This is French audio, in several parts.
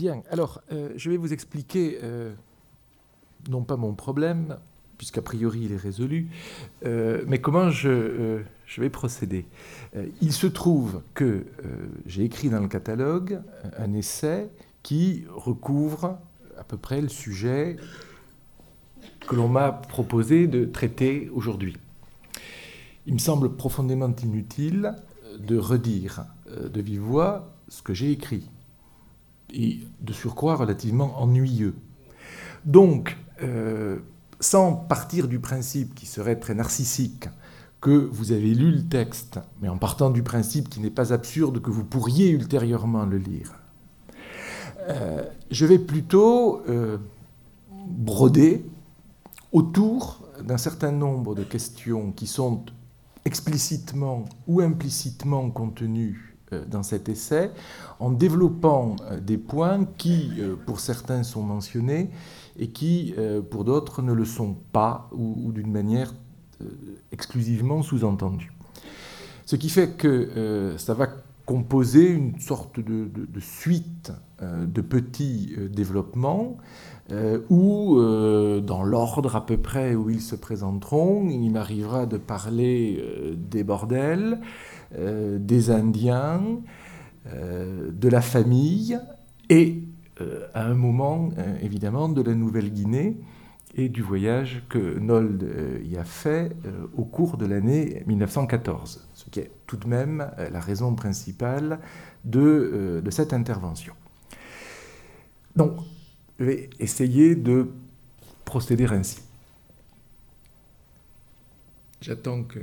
Bien, alors euh, je vais vous expliquer, euh, non pas mon problème, puisqu'a priori il est résolu, euh, mais comment je, je vais procéder. il se trouve que j'ai écrit dans le catalogue un essai qui recouvre à peu près le sujet que l'on m'a proposé de traiter aujourd'hui. Il me semble profondément inutile de redire de vive voix ce que j'ai écrit et de surcroît relativement ennuyeux. Donc, euh, sans partir du principe qui serait très narcissique que vous avez lu le texte, mais en partant du principe qui n'est pas absurde que vous pourriez ultérieurement le lire, euh, je vais plutôt euh, broder autour d'un certain nombre de questions qui sont explicitement ou implicitement contenues dans cet essai en développant euh, des points qui, euh, pour certains, sont mentionnés et qui, pour d'autres, ne le sont pas ou, d'une manière exclusivement sous-entendue. Ce qui fait que ça va composer une sorte de, suite de petits développements où, dans l'ordre à peu près où ils se présenteront, il m'arrivera de parler des bordels, euh, des Indiens, euh, de la famille et euh, à un moment évidemment de la Nouvelle-Guinée et du voyage que Nold y a fait au cours de l'année 1914, ce qui est tout de même la raison principale de, de cette intervention. Donc, je vais essayer de procéder ainsi. J'attends que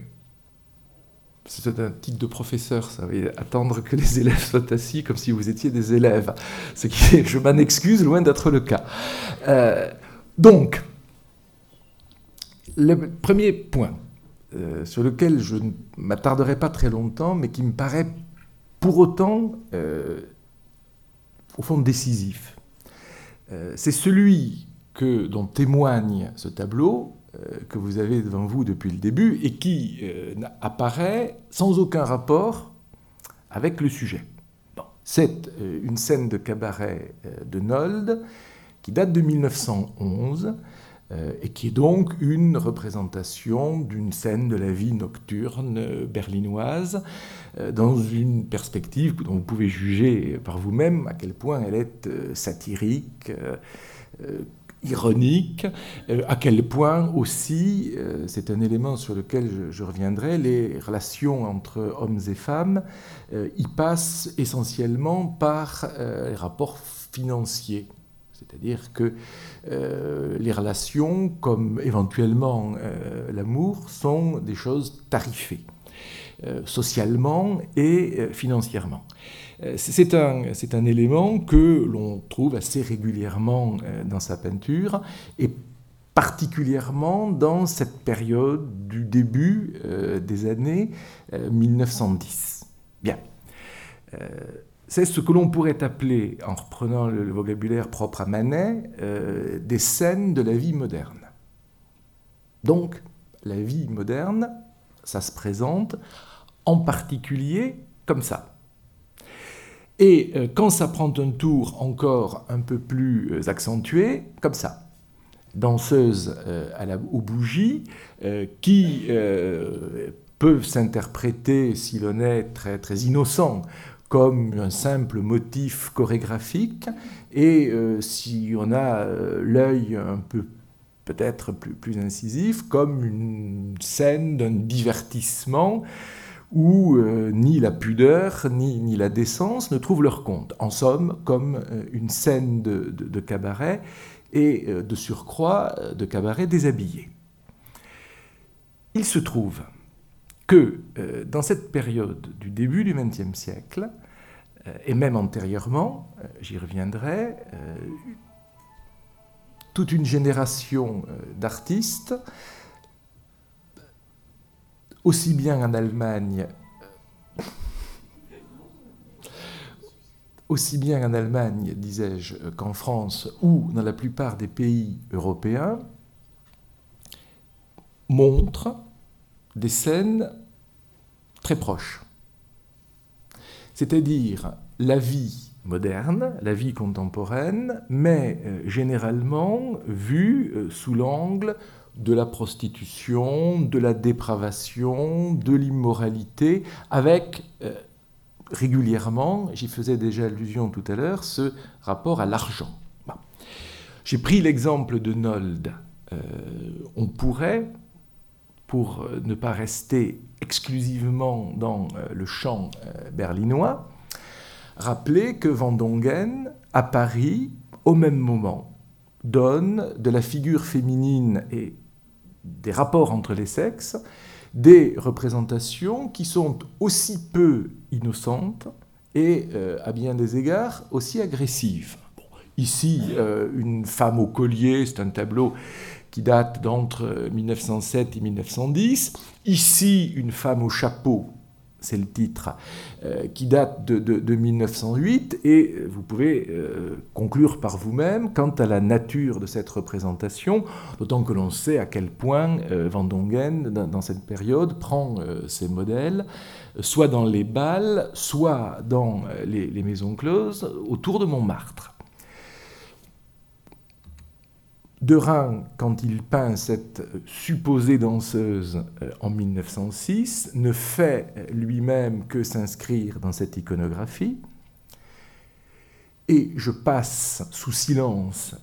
c'est un titre de professeur, ça veut attendre que les élèves soient assis comme si vous étiez des élèves. Ce qui je m'en excuse, loin d'être le cas. Euh, donc, le premier point euh, sur lequel je ne m'attarderai pas très longtemps, mais qui me paraît pour autant, euh, au fond, décisif, c'est celui que, dont témoigne ce tableau, que vous avez devant vous depuis le début et qui euh, apparaît sans aucun rapport avec le sujet. C'est euh, une scène de cabaret de Nold qui date de 1911 et qui est donc une représentation d'une scène de la vie nocturne berlinoise dans une perspective dont vous pouvez juger par vous-même à quel point elle est satirique, ironique, euh, à quel point aussi, euh, c'est un élément sur lequel je, reviendrai, les relations entre hommes et femmes euh, y passent essentiellement par les rapports financiers. C'est-à-dire que les relations, comme éventuellement l'amour, sont des choses tarifées, socialement et financièrement. Euh, c'est un, élément que l'on trouve assez régulièrement euh, dans sa peinture et particulièrement dans cette période du début euh, des années 1910. Bien. C'est ce que l'on pourrait appeler, en reprenant le vocabulaire propre à Manet, des scènes de la vie moderne. Donc, la vie moderne, ça se présente en particulier comme ça. Et euh, quand ça prend un tour encore un peu plus euh, accentué, comme ça. Danseuse euh, à aux bougies, qui peuvent s'interpréter, si l'on est très, très innocent, comme un simple motif chorégraphique, et si on a l'œil un peu peut-être plus, plus incisif, comme une scène d'un divertissement où euh, ni la pudeur ni, la décence ne trouvent leur compte. En somme, comme euh, une scène de, cabaret et euh, de surcroît de cabaret déshabillé. Il se trouve que dans cette période du début du XXe siècle, et même antérieurement, j'y reviendrai, toute une génération d'artistes aussi bien en Allemagne aussi bien en Allemagne, disais-je, qu'en France ou dans la plupart des pays européens, montrent des scènes très proches. C'est-à-dire la vie moderne, la vie contemporaine, mais généralement vue sous l'angle de la prostitution, de la dépravation, de l'immoralité, avec régulièrement, j'y faisais déjà allusion tout à l'heure, ce rapport à l'argent. J'ai pris l'exemple de Nold. Euh, on pourrait, pour euh, ne pas rester exclusivement dans euh, le champ berlinois, rappeler que Van Dongen, à Paris, au même moment, donne de la figure féminine et des rapports entre les sexes des représentations qui sont aussi peu innocentes et, à bien des égards, aussi agressives. Ici, euh, une femme au collier, c'est un tableau qui date d'entre 1907 et 1910. Ici, une femme au chapeau, c'est le titre, euh, qui date de, 1908. Et vous pouvez euh, conclure par vous-même quant à la nature de cette représentation, d'autant que l'on sait à quel point Van Dongen, dans, cette période, prend ses modèles, soit dans les bals, soit dans les maisons closes, autour de Montmartre. De Rhin, quand il peint cette supposée danseuse euh, en 1906, ne fait lui-même que s'inscrire dans cette iconographie. Et je passe sous silence,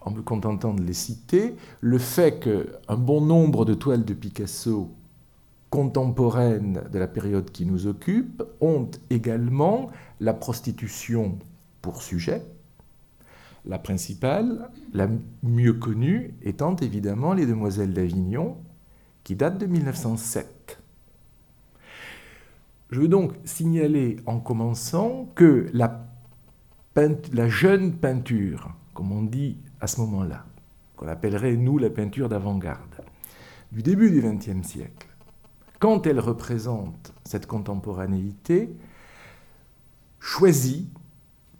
en me contentant de les citer, le fait qu'un bon nombre de toiles de Picasso contemporaines de la période qui nous occupe ont également la prostitution pour sujet, la principale, la mieux connue, étant évidemment Les Demoiselles d'Avignon, qui date de 1907. Je veux donc signaler en commençant que la, la jeune peinture, comme on dit à ce moment-là, qu'on appellerait nous la peinture d'avant-garde, du début du XXe siècle, quand elle représente cette contemporanéité, choisit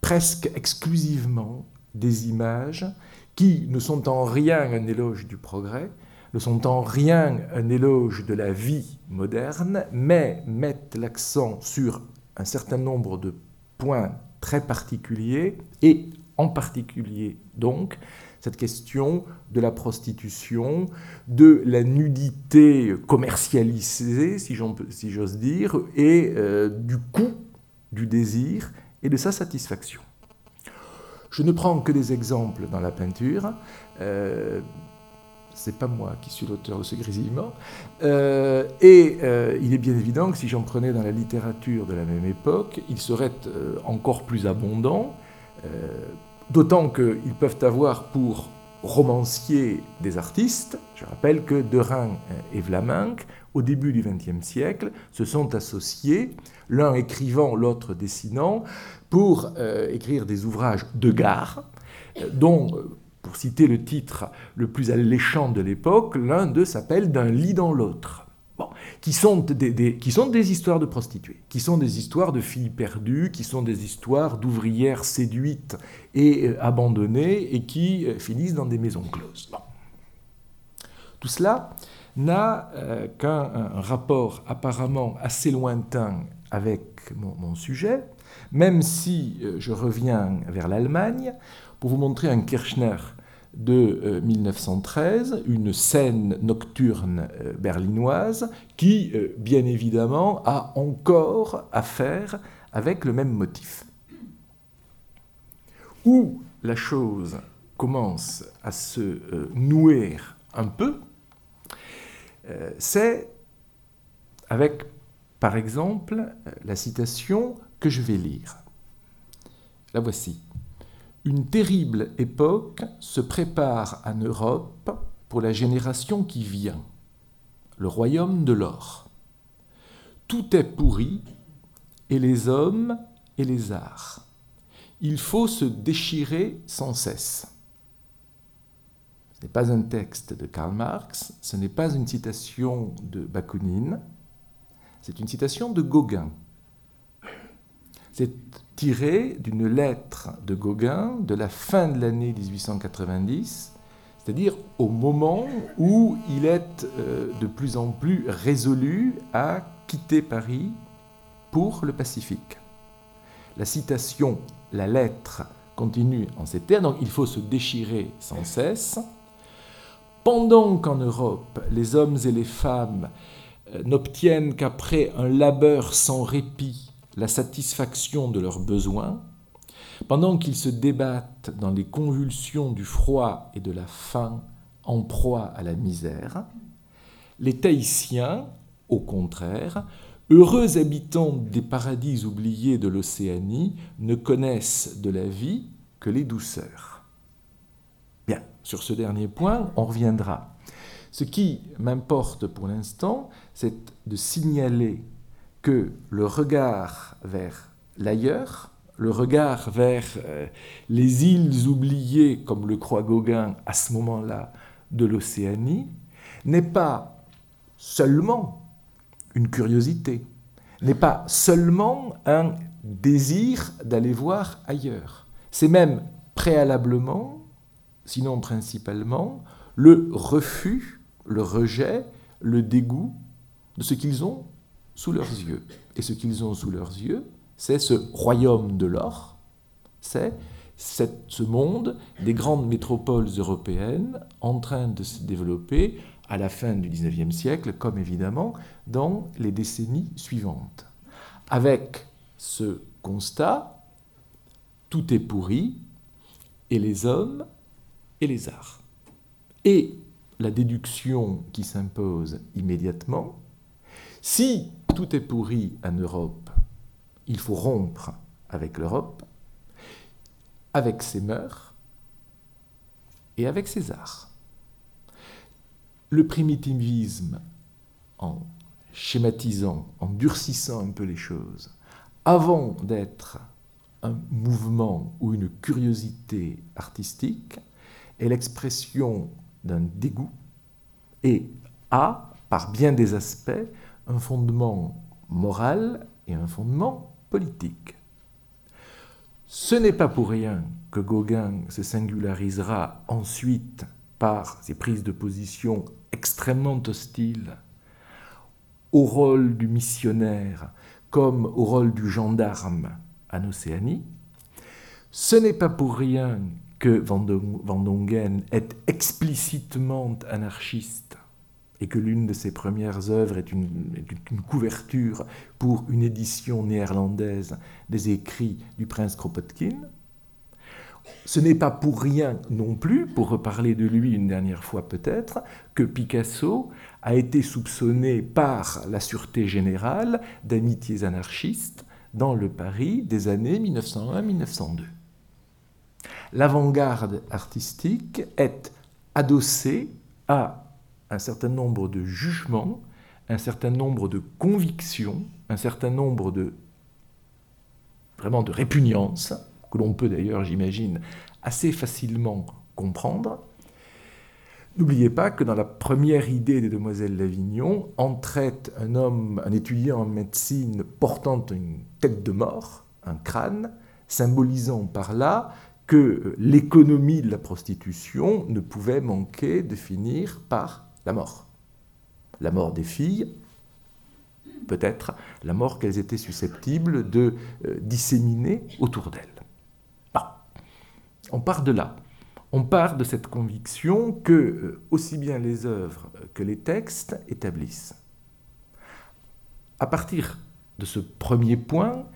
presque exclusivement des images qui ne sont en rien un éloge du progrès, ne sont en rien un éloge de la vie moderne, mais mettent l'accent sur un certain nombre de points très particuliers, et en particulier donc cette question de la prostitution, de la nudité commercialisée, si j'ose dire, et euh, du coût du désir et de sa satisfaction. Je ne prends que des exemples dans la peinture. Euh, c'est pas moi qui suis l'auteur de ce grésillement. Euh, et euh, il est bien évident que si j'en prenais dans la littérature de la même époque, il serait euh, encore plus abondant, d'autant qu'ils peuvent avoir pour romanciers des artistes. Je rappelle que Derain et Vlaminck, au début du XXe siècle, se sont associés, l'un écrivant, l'autre dessinant, pour euh, écrire des ouvrages de gare, euh, dont, euh, pour citer le titre le plus alléchant de l'époque, l'un d'eux s'appelle D'un lit dans l'autre. Bon, qui, sont des, qui sont des histoires de prostituées, qui sont des histoires de filles perdues, qui sont des histoires d'ouvrières séduites et abandonnées et qui finissent dans des maisons closes. Tout cela n'a qu'un rapport apparemment assez lointain avec mon sujet, même si euh, je reviens vers l'Allemagne pour vous montrer un Kirchner de 1913, euh, une scène nocturne euh, berlinoise qui, bien évidemment, a encore à faire avec le même motif. Où la chose commence à se nouer un peu, c'est avec, par exemple, la citation que je vais lire. La voici. Une terrible époque se prépare en Europe pour la génération qui vient, le royaume de l'or. Tout est pourri, et les hommes et les arts. Il faut se déchirer sans cesse. Ce n'est pas un texte de Karl Marx, ce n'est pas une citation de Bakounine, c'est une citation de Gauguin. C'est tiré d'une lettre de Gauguin de la fin de l'année 1890, c'est-à-dire au moment où il est euh, de plus en plus résolu à quitter Paris pour le Pacifique. La citation la lettre continue en ces termes, donc il faut se déchirer sans cesse. Pendant qu'en Europe, les hommes et les femmes euh, n'obtiennent qu'après un labeur sans répit la satisfaction de leurs besoins, pendant qu'ils se débattent dans les convulsions du froid et de la faim en proie à la misère, les Tahitiens, au contraire, heureux habitants des paradis oubliés de l'Océanie, ne connaissent de la vie que les douceurs. Bien, sur ce dernier point, on reviendra. Ce qui m'importe pour l'instant, c'est de signaler que le regard vers l'ailleurs, le regard vers euh, les îles oubliées, comme le croit Gauguin à ce moment-là, de l'Océanie, n'est pas seulement une curiosité, n'est pas seulement un désir d'aller voir ailleurs. C'est même préalablement, sinon principalement, le refus, le rejet, le dégoût de ce qu'ils ont sous leurs yeux. Et ce qu'ils ont sous leurs yeux, c'est ce royaume de l'or, c'est ce monde des grandes métropoles européennes en train de se développer à la fin du XIXe siècle, comme évidemment dans les décennies suivantes. Avec ce constat, tout est pourri, et les hommes et les arts. Et la déduction qui s'impose immédiatement, si tout est pourri en Europe, il faut rompre avec l'Europe, avec ses mœurs et avec ses arts. Le primitivisme, en schématisant, en durcissant un peu les choses, avant d'être un mouvement ou une curiosité artistique, est l'expression d'un dégoût et a, par bien des aspects, un fondement moral et un fondement politique. Ce n'est pas pour rien que Gauguin se singularisera ensuite par ses prises de position extrêmement hostiles au rôle du missionnaire comme au rôle du gendarme en Océanie. Ce n'est pas pour rien que Van Dongen est explicitement anarchiste et que l'une de ses premières œuvres est une, couverture pour une édition néerlandaise des écrits du prince Kropotkin. Ce n'est pas pour rien non plus, pour reparler de lui une dernière fois peut-être, que Picasso a été soupçonné par la Sûreté générale d'amitiés anarchistes dans le Paris des années 1901-1902. L'avant-garde artistique est adossée à un certain nombre de jugements, un certain nombre de convictions, un certain nombre de vraiment de répugnances, que l'on peut d'ailleurs, j'imagine, assez facilement comprendre. N'oubliez pas que dans la première idée des demoiselles d'Avignon, entrait un homme, un étudiant en médecine portant une tête de mort, un crâne, symbolisant par là que l'économie de la prostitution ne pouvait manquer de finir par la mort. La mort des filles, peut-être la mort qu'elles étaient susceptibles de euh, disséminer autour d'elles. On part de là. On part de cette conviction que euh, aussi bien les œuvres que les textes établissent. À partir de ce premier point,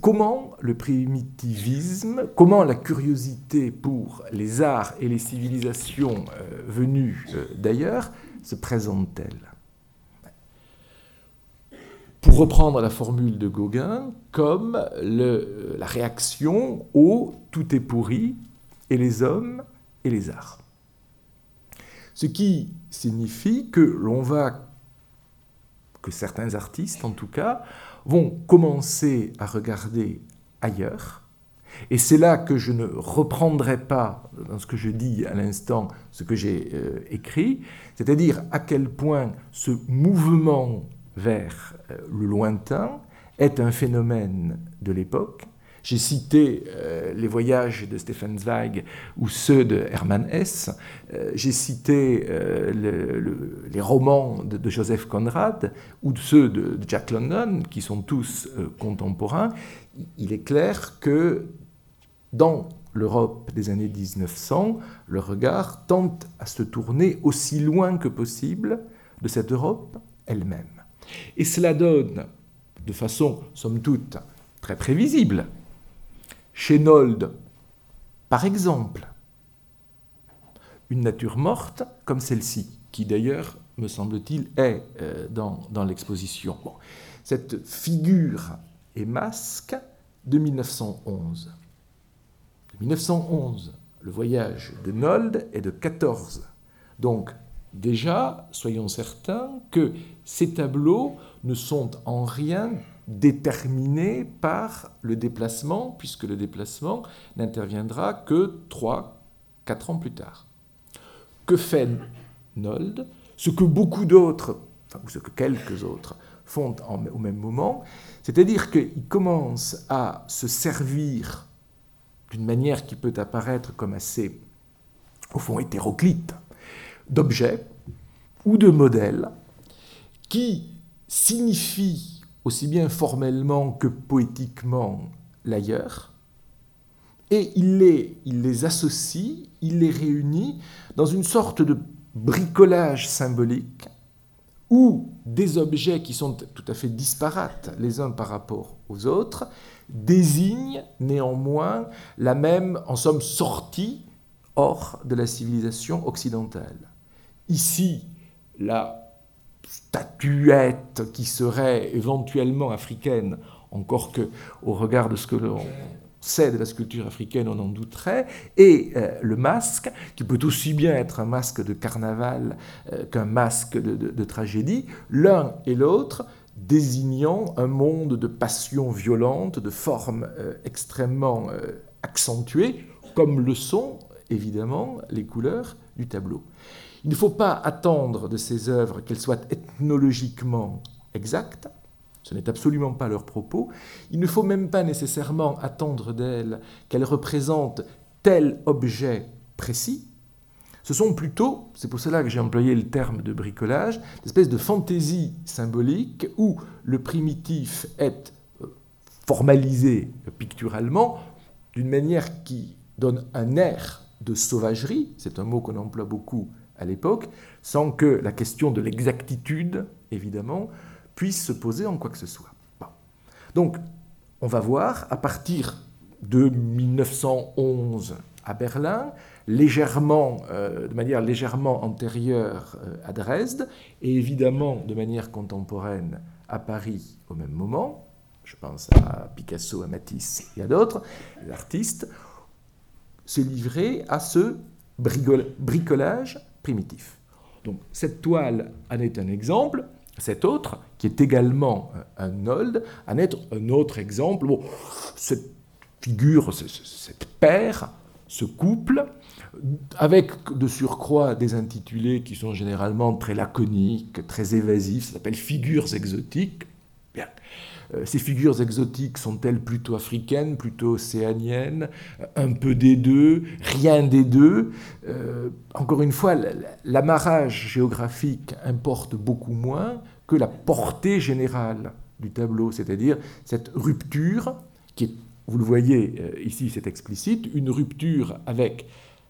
comment le primitivisme, comment la curiosité pour les arts et les civilisations euh, venues euh, d'ailleurs se présente-t-elle? Pour reprendre la formule de Gauguin, comme euh, la réaction au tout est pourri et les hommes et les arts. Ce qui signifie que l'on va, que certains artistes en tout cas, vont commencer à regarder ailleurs. Et c'est là que je ne reprendrai pas, dans ce que je dis à l'instant, ce que j'ai euh, écrit, c'est-à-dire à quel point ce mouvement vers euh, le lointain est un phénomène de l'époque. J'ai cité euh, les voyages de Stefan Zweig ou ceux de Hermann Hesse. J'ai cité les romans de, Joseph Conrad ou ceux de, Jack London, qui sont tous contemporains. Il est clair que dans l'Europe des années 1900, le regard tente à se tourner aussi loin que possible de cette Europe elle-même. Et cela donne, de façon, somme toute, très prévisible, chez Nold, par exemple, une nature morte comme celle-ci, qui d'ailleurs, me semble-t-il, est euh, dans, l'exposition. Cette figure et masque de 1911. 1911, le voyage de Nold est de 14. Donc déjà, soyons certains que ces tableaux ne sont en rien déterminés par le déplacement, puisque le déplacement n'interviendra que 3, 4 ans plus tard. Que fait Nold? Ce que beaucoup d'autres, enfin, ou ce que quelques autres font au même moment, c'est-à-dire qu'il commence à se servir d'une manière qui peut apparaître comme assez, au fond, hétéroclite, d'objets ou de modèles qui signifient aussi bien formellement que poétiquement l'ailleurs, et il les, associe, il les réunit dans une sorte de bricolage symbolique où des objets qui sont tout à fait disparates les uns par rapport aux autres désignent néanmoins la même, en somme, sortie hors de la civilisation occidentale. Ici, la statuette qui serait éventuellement africaine, encore que au regard de ce que l'on sait de la sculpture africaine, on en douterait, et euh, le masque, qui peut aussi bien être un masque de carnaval euh, qu'un masque de, tragédie, l'un et l'autre désignant un monde de passions violentes, de formes euh, extrêmement accentuées, comme le sont évidemment les couleurs du tableau. Il ne faut pas attendre de ces œuvres qu'elles soient ethnologiquement exactes, ce n'est absolument pas leur propos. Il ne faut même pas nécessairement attendre d'elles qu'elles représentent tel objet précis. Ce sont plutôt, c'est pour cela que j'ai employé le terme de bricolage, une espèce de fantaisie symbolique où le primitif est euh, formalisé picturalement d'une manière qui donne un air de sauvagerie, c'est un mot qu'on emploie beaucoup à l'époque, sans que la question de l'exactitude, évidemment, puisse se poser en quoi que ce soit. Donc, on va voir, à partir de 1911 à Berlin, légèrement, euh, de manière légèrement antérieure euh, à Dresde, et évidemment de manière contemporaine à Paris au même moment, je pense à Picasso, à Matisse et à d'autres artistes, se livrer à ce bricolage primitif. Donc cette toile en est un exemple. Cet autre, qui est également un Nold, en est un autre exemple. cette figure, cette paire, ce couple, avec de surcroît des intitulés qui sont généralement très laconiques, très évasifs, ça s'appelle figures exotiques. Bien. Euh, ces figures exotiques sont-elles plutôt africaines, plutôt océaniennes, un peu des deux, rien des deux euh, Encore une fois, l'amarrage géographique importe beaucoup moins que la portée générale du tableau, c'est-à-dire cette rupture qui est, vous le voyez euh, ici, c'est explicite, une rupture avec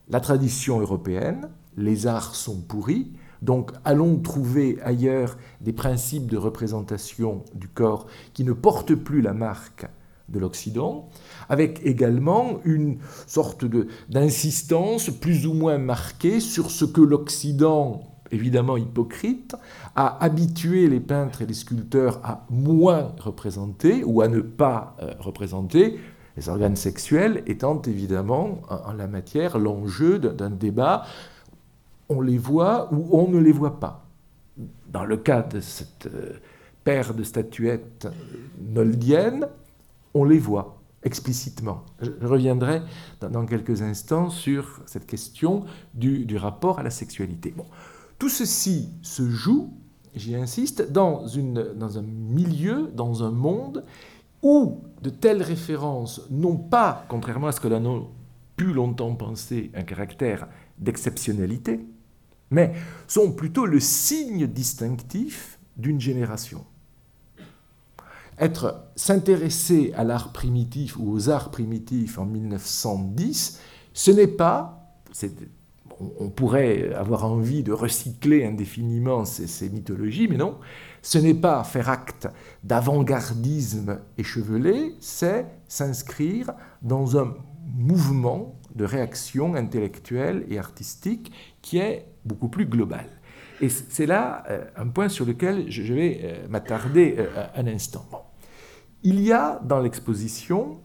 la tradition européenne, les arts sont pourris, donc allons trouver ailleurs des principes de représentation du corps qui ne portent plus la marque de l'Occident, avec également une sorte d'insistance plus ou moins marquée sur ce que l'Occident, évidemment hypocrite, a habitué les peintres et les sculpteurs à moins représenter ou à ne pas euh, représenter, les organes sexuels étant évidemment en la matière l'enjeu d'un débat on les voit ou on ne les voit pas. Dans le cas de cette euh, paire de statuettes euh, noldiennes, on les voit explicitement. Je reviendrai dans quelques instants sur cette question du, rapport à la sexualité. Tout ceci se joue, j'y insiste, dans, une, dans un milieu, dans un monde où de telles références n'ont pas, contrairement à ce que l'on a pu longtemps penser, un caractère d'exceptionnalité, mais sont plutôt le signe distinctif d'une génération. Être s'intéresser à l'art primitif ou aux arts primitifs en 1910, ce n'est pas, on pourrait avoir envie de recycler indéfiniment ces, ces mythologies, mais non, ce n'est pas faire acte d'avant-gardisme échevelé, c'est s'inscrire dans un mouvement de réaction intellectuelle et artistique qui est beaucoup plus global. Et c'est là euh, un point sur lequel je vais euh, m'attarder euh, un instant. Il y a dans l'exposition,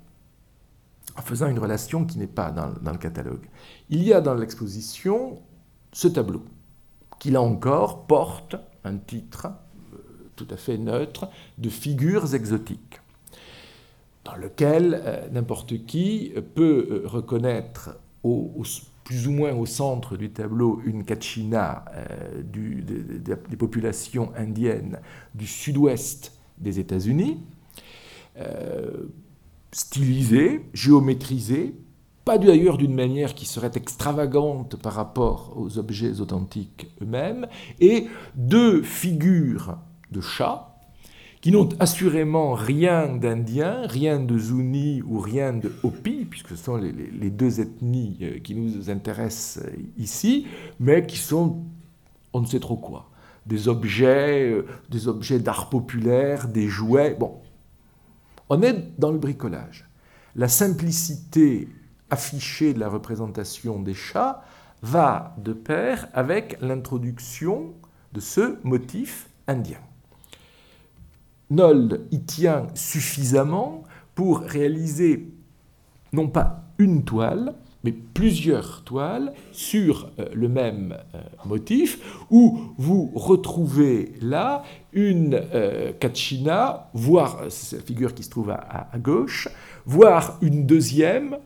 en faisant une relation qui n'est pas dans, dans, le catalogue, il y a dans l'exposition ce tableau, qui là encore porte un titre tout à fait neutre de figures exotiques, dans lequel euh, n'importe qui peut euh, reconnaître plus ou moins au centre du tableau une kachina euh, des populations indiennes du sud-ouest des États-Unis, stylisée, géométrisée, pas d'ailleurs d'une manière qui serait extravagante par rapport aux objets authentiques eux-mêmes, et deux figures de chats, qui n'ont assurément rien d'indien, rien de Zuni ou rien de Hopi, puisque ce sont les, deux ethnies euh, qui nous intéressent euh, ici, mais qui sont, on ne sait trop quoi, des objets, euh, des objets d'art populaire, des jouets. Bon, on est dans le bricolage. La simplicité affichée de la représentation des chats va de pair avec l'introduction de ce motif indien. Nold y tient suffisamment pour réaliser non pas une toile, mais plusieurs toiles sur euh, le même euh, motif, où vous retrouvez là une euh, voire, c'est la figure qui se trouve à, gauche, voire une deuxième,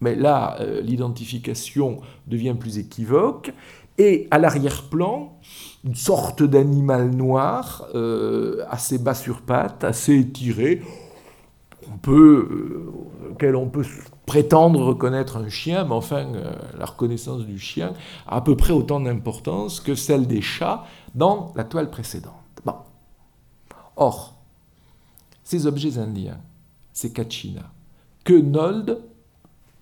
mais là l'identification devient plus équivoque, et à l'arrière-plan, une sorte d'animal noir, euh, assez bas sur pattes, assez étiré, on peut, euh, auquel on peut prétendre reconnaître un chien, mais enfin, euh, la reconnaissance du chien a à peu près autant d'importance que celle des chats dans la toile précédente. Or, ces objets indiens, ces kachinas, que Nold,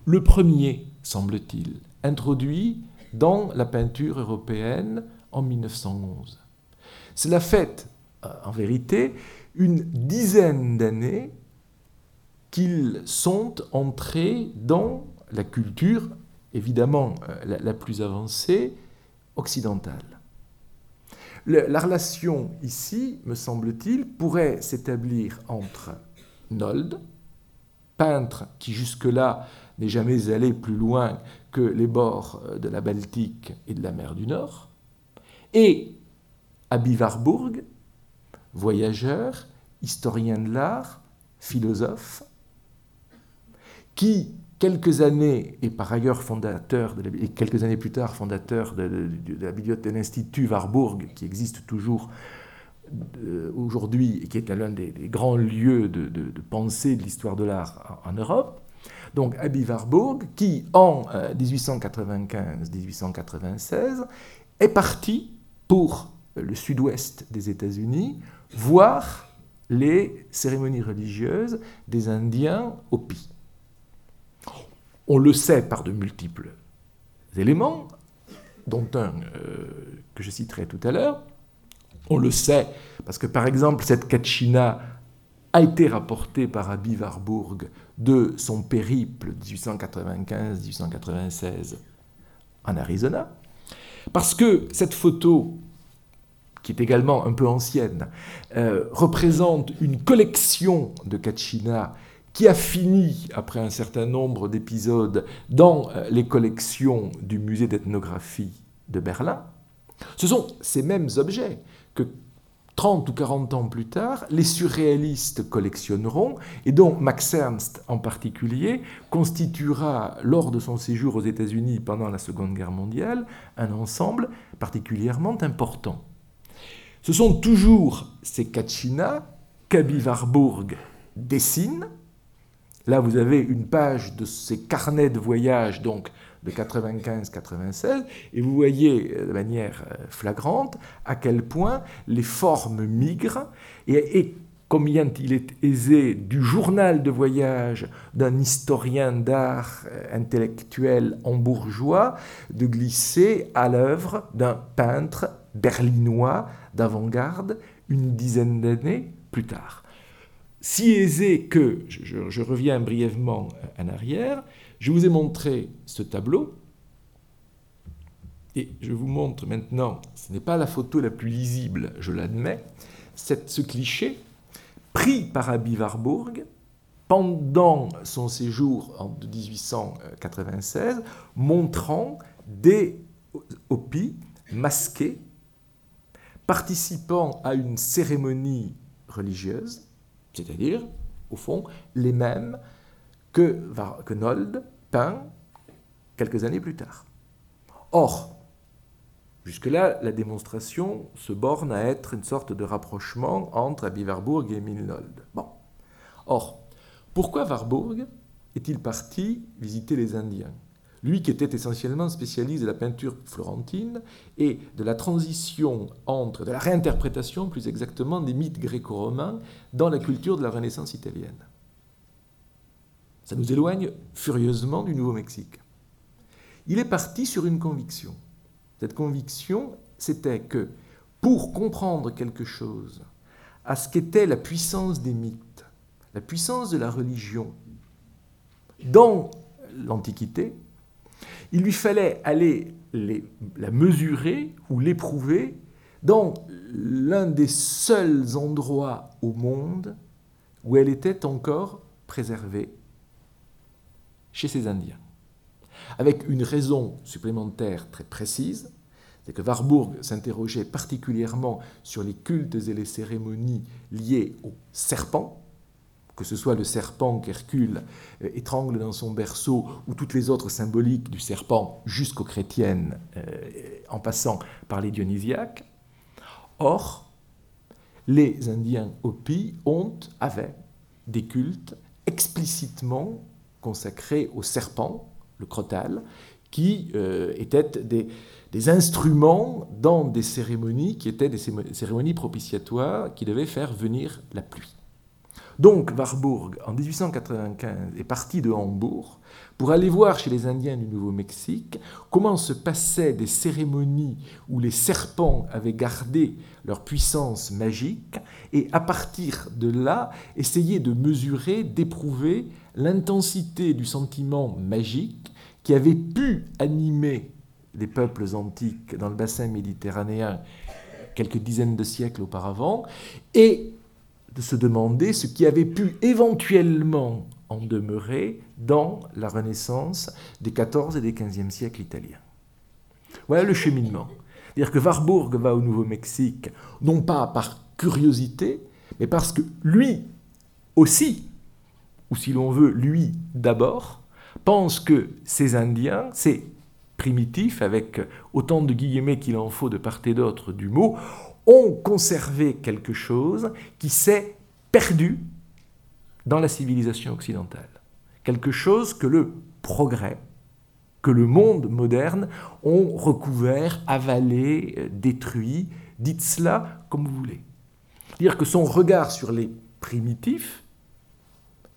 le premier, semble-t-il, introduit dans la peinture européenne en 1911. Cela fait, en vérité, une dizaine d'années qu'ils sont entrés dans la culture, évidemment euh, la, plus avancée, occidentale. la relation ici, me semble-t-il, pourrait s'établir entre Nold, peintre qui jusque-là n'est jamais allé plus loin que les bords euh, de la Baltique et de la mer du Nord, et Abi Warburg, voyageur, historien de l'art, philosophe, qui, quelques années, et par ailleurs fondateur, et quelques années plus tard, fondateur de, la bibliothèque de l'Institut Warburg, qui existe toujours euh, aujourd'hui et qui est l'un des, grands lieux de, pensée de l'histoire de l'art en, Europe, donc Abi Warburg, qui en 1895-1896 euh, est parti pour le sud-ouest des États-Unis voir les cérémonies religieuses des Indiens Hopi. On le sait par de multiples éléments, dont un euh, que je citerai tout à l'heure. On le sait parce que, par exemple, cette Kachina a été rapportée par Abi Warburg de son périple 1895-1896 en Arizona. Parce que cette photo, qui est également un peu ancienne, euh, représente une collection de Kachina qui a fini, après un certain nombre d'épisodes, dans euh, les collections du musée d'ethnographie de Berlin. Ce sont ces mêmes objets que 30 ou 40 ans plus tard, les surréalistes collectionneront, et dont Max Ernst en particulier constituera, lors de son séjour aux États-Unis pendant la Seconde Guerre mondiale, un ensemble particulièrement important. Ce sont toujours ces Kachina qu'Abi Warburg dessine. Là, vous avez une page de ses carnets de voyage, donc de 95-96, et vous voyez de manière flagrante à quel point les formes migrent et, combien il est aisé du journal de voyage d'un historien d'art intellectuel en bourgeois de glisser à l'œuvre d'un peintre berlinois d'avant-garde une dizaine d'années plus tard. Si aisé que, je, reviens brièvement en arrière, je vous ai montré ce tableau, et je vous montre maintenant, ce n'est pas la photo la plus lisible, je l'admets, ce cliché pris par Abby Warburg pendant son séjour en 1896, montrant des hopis masqués participant à une cérémonie religieuse, c'est-à-dire, au fond, les mêmes que, Nold peint quelques années plus tard. Or, Jusque-là, la démonstration se borne à être une sorte de rapprochement entre Abby Warburg et Emile Nold. Bon. Or, pourquoi Warburg est-il parti visiter les Indiens? Lui qui était essentiellement spécialiste de la peinture florentine et de la transition entre, de la réinterprétation plus exactement des mythes gréco-romains dans la culture de la Renaissance italienne. Ça nous éloigne furieusement du Nouveau-Mexique. Il est parti sur une conviction cette conviction, c'était que pour comprendre quelque chose à ce qu'était la puissance des mythes, la puissance de la religion dans l'Antiquité, il lui fallait aller la mesurer ou l'éprouver dans l'un des seuls endroits au monde où elle était encore préservée, chez ces Indiens avec une raison supplémentaire très précise, c'est que Warburg s'interrogeait particulièrement sur les cultes et les cérémonies liées au serpent, que ce soit le serpent qu'Hercule euh, étrangle dans son berceau ou toutes les autres symboliques du serpent jusqu'aux chrétiennes, euh, en passant par les dionysiaques. Or, les Indiens Hopi ont, avaient des cultes explicitement consacrés au serpent, le crotal, qui euh, étaient des, instruments dans des cérémonies qui étaient des cérémonies propitiatoires qui devaient faire venir la pluie. Donc Warburg, en 1895, est parti de Hambourg pour aller voir chez les Indiens du Nouveau-Mexique comment se passaient des cérémonies où les serpents avaient gardé leur puissance magique et à partir de là, essayer de mesurer, d'éprouver l'intensité du sentiment magique qui avait pu animer les peuples antiques dans le bassin méditerranéen quelques dizaines de siècles auparavant, et de se demander ce qui avait pu éventuellement en demeurer dans la Renaissance des XIVe et des XVe siècles italiens. Voilà le cheminement. C'est-à-dire que Warburg va au Nouveau-Mexique, non pas par curiosité, mais parce que lui aussi ou si l'on veut, lui d'abord, pense que ces Indiens, ces primitifs, avec autant de guillemets qu'il en faut de part et d'autre du mot, ont conservé quelque chose qui s'est perdu dans la civilisation occidentale. Quelque chose que le progrès, que le monde moderne ont recouvert, avalé, détruit, dites cela comme vous voulez. Dire que son regard sur les primitifs,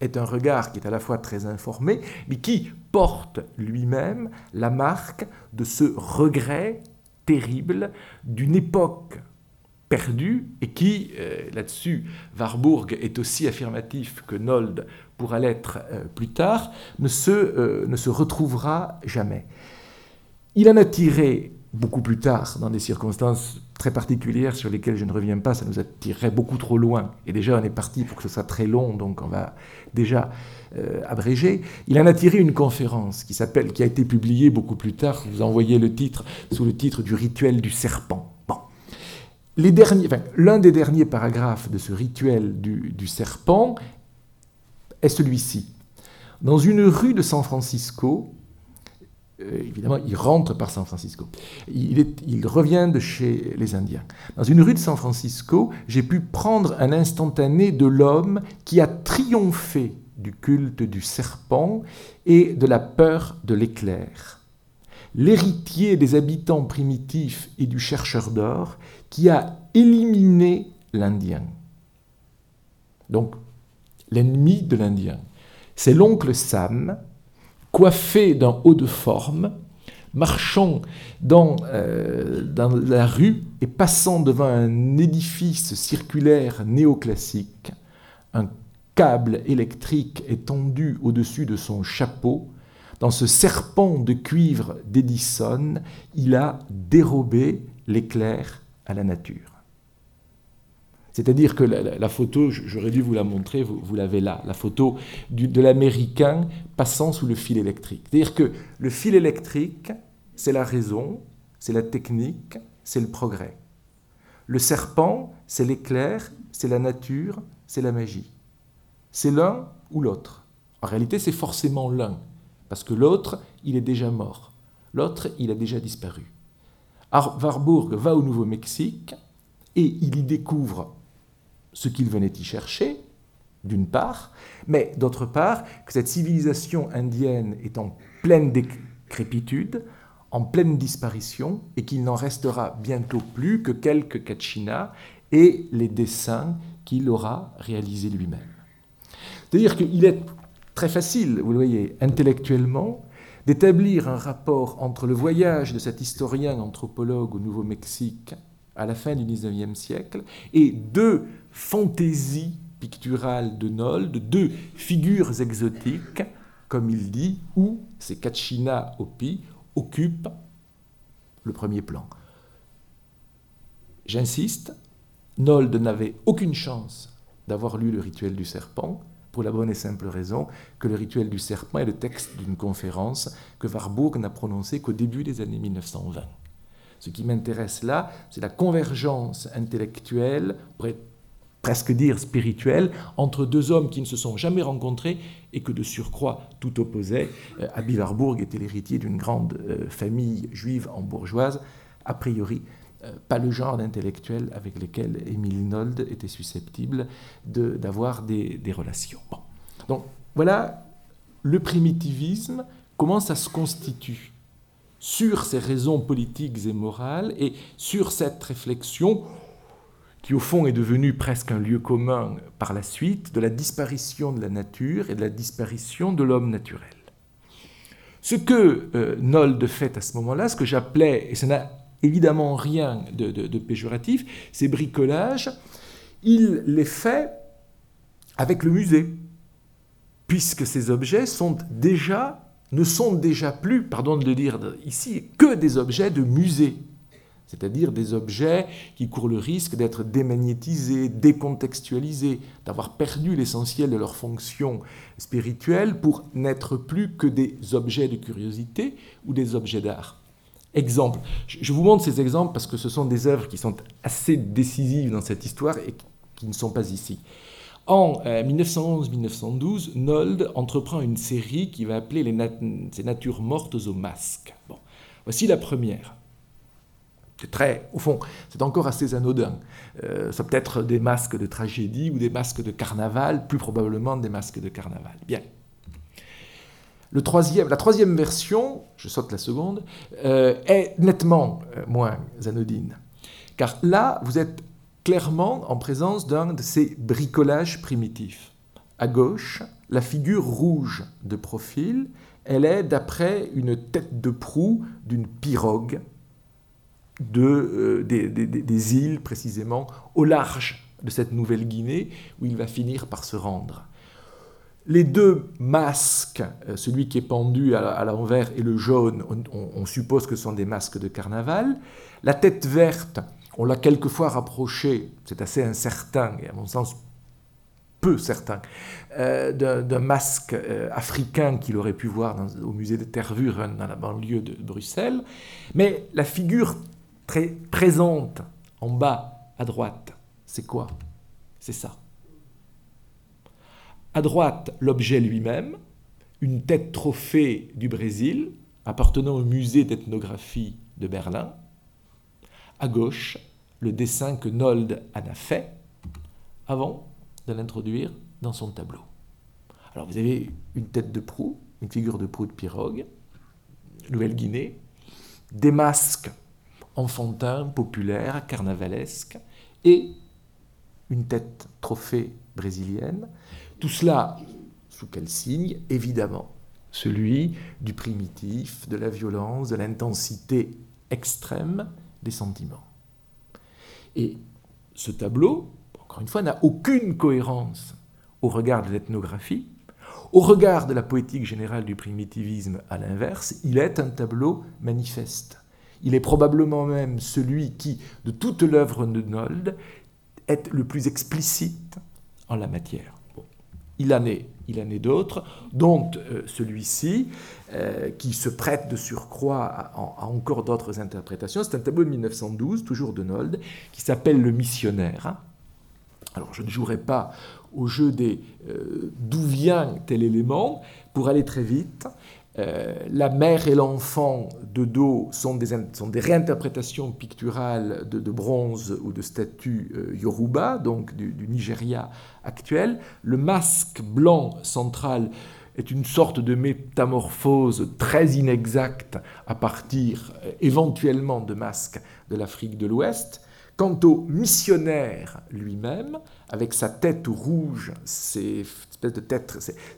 est un regard qui est à la fois très informé, mais qui porte lui-même la marque de ce regret terrible d'une époque perdue et qui, euh, là-dessus, Warburg est aussi affirmatif que Nold pourra l'être euh, plus tard, ne se, euh, ne se retrouvera jamais. Il en a tiré beaucoup plus tard, dans des circonstances très particulières sur lesquelles je ne reviens pas, ça nous attirerait beaucoup trop loin. Et déjà, on est parti pour que ce soit très long, donc on va déjà euh, abréger. Il en a tiré une conférence qui s'appelle, qui a été publiée beaucoup plus tard. Vous envoyez le titre sous le titre du rituel du serpent. L'un des derniers paragraphes de ce rituel du, du serpent est celui-ci. Dans une rue de San Francisco, euh, évidemment, il rentre par San Francisco. Il, revient de chez les Indiens. Dans une rue de San Francisco, j'ai pu prendre un instantané de l'homme qui a triomphé du culte du serpent et de la peur de l'éclair. L'héritier des habitants primitifs et du chercheur d'or qui a éliminé l'Indien. Donc, l'ennemi de l'Indien. C'est l'oncle Sam coiffé d'un haut de forme, marchant dans, euh, dans, la rue et passant devant un édifice circulaire néoclassique, un câble électrique est tendu au-dessus de son chapeau. Dans ce serpent de cuivre d'Edison, il a dérobé l'éclair la nature. C'est-à-dire que la, photo, j'aurais dû vous la montrer, vous, l'avez là, la photo de l'Américain passant sous le fil électrique. C'est-à-dire que le fil électrique, c'est la raison, c'est la technique, c'est le progrès. Le serpent, c'est l'éclair, c'est la nature, c'est la magie. C'est l'un ou l'autre. En réalité, c'est forcément l'un, parce que l'autre, il est déjà mort. L'autre, il a déjà disparu. Warburg va au Nouveau-Mexique et il y découvre ce qu'il venait y chercher, d'une part, mais d'autre part, que cette civilisation indienne est en pleine décrépitude, en pleine disparition, et qu'il n'en restera bientôt plus que quelques kachinas et les dessins qu'il aura réalisés lui-même. C'est-à-dire qu'il est très facile, vous le voyez, intellectuellement, d'établir un rapport entre le voyage de cet historien anthropologue au Nouveau-Mexique à la fin du XIXe siècle et deux fantaisies picturales de Nold, deux figures exotiques, comme il dit, où ces Kachina Opi occupent le premier plan. J'insiste, Nold n'avait aucune chance d'avoir lu le rituel du serpent, pour la bonne et simple raison que le rituel du serpent est le texte d'une conférence que Warburg n'a prononcée qu'au début des années 1920. Ce qui m'intéresse là, c'est la convergence intellectuelle, on pourrait presque dire spirituelle, entre deux hommes qui ne se sont jamais rencontrés et que de surcroît tout opposait. Euh, Abi Warburg était l'héritier d'une grande euh, famille juive en bourgeoise, a priori pas le genre d'intellectuel avec lequel Émile Nold était susceptible d'avoir des, des, relations. Donc voilà, le primitivisme, comment ça se constitue sur ces raisons politiques et morales et sur cette réflexion qui au fond est devenue presque un lieu commun par la suite de la disparition de la nature et de la disparition de l'homme naturel. Ce que euh, Nold fait à ce moment-là, ce que j'appelais, et ça n'a évidemment rien de, péjoratif, ces bricolages, il les fait avec le musée, puisque ces objets sont déjà ne sont déjà plus, pardon de le dire ici, que des objets de musée, c'est-à-dire des objets qui courent le risque d'être démagnétisés, décontextualisés, d'avoir perdu l'essentiel de leur fonction spirituelle pour n'être plus que des objets de curiosité ou des objets d'art. Exemple, je vous montre ces exemples parce que ce sont des œuvres qui sont assez décisives dans cette histoire et qui ne sont pas ici. En 1911-1912, euh, Nold entreprend une série qui va appeler les natures mortes au masque. Voici la première. C'est très, au fond, c'est encore assez anodin. Euh, ça peut être des masques de tragédie ou des masques de carnaval, plus probablement des masques de carnaval. Bien. Le troisième, la troisième version, je saute la seconde, euh, est nettement moins anodine. Car là, vous êtes clairement en présence d'un de ces bricolages primitifs. À gauche, la figure rouge de profil, elle est d'après une tête de proue d'une pirogue de, euh, des, îles précisément au large de cette Nouvelle-Guinée où il va finir par se rendre. Les deux masques, euh, celui qui est pendu à l'envers et le jaune, on, suppose que ce sont des masques de carnaval. La tête verte, on l'a quelquefois rapproché, c'est assez incertain et à mon sens peu certain, euh, d'un masque euh, africain qu'il aurait pu voir au musée de Tervuren dans la banlieue de Bruxelles. Mais la figure très présente en bas à droite, c'est quoi? C'est ça. À droite, l'objet lui-même, une tête trophée du Brésil, appartenant au musée d'ethnographie de Berlin. À gauche, le dessin que Nold en a fait avant de l'introduire dans son tableau. Alors vous avez une tête de proue, une figure de proue de pirogue, Nouvelle-Guinée, des masques enfantins, populaires, carnavalesques, et une tête trophée brésilienne. Tout cela sous quel signe? Évidemment, celui du primitif, de la violence, de l'intensité extrême des sentiments. Et ce tableau, encore une fois, n'a aucune cohérence au regard de l'ethnographie, au regard de la poétique générale du primitivisme à l'inverse, il est un tableau manifeste. Il est probablement même celui qui, de toute l'œuvre de Nold, est le plus explicite en la matière. Il en est, il en est d'autres, dont euh, celui-ci, euh, qui se prête de surcroît à, encore d'autres interprétations. C'est un tableau de 1912, toujours de Nold, qui s'appelle Le Missionnaire. Alors je ne jouerai pas au jeu des euh, d'où vient tel élément. Pour aller très vite, euh, la mère et l'enfant de dos sont des, réinterprétations picturales de, bronze ou de statues euh, yoruba, donc du, Nigeria actuel. Le masque blanc central est une sorte de métamorphose très inexacte à partir éventuellement de masques de l'Afrique de l'Ouest. Quant au missionnaire lui-même, avec sa tête rouge, ces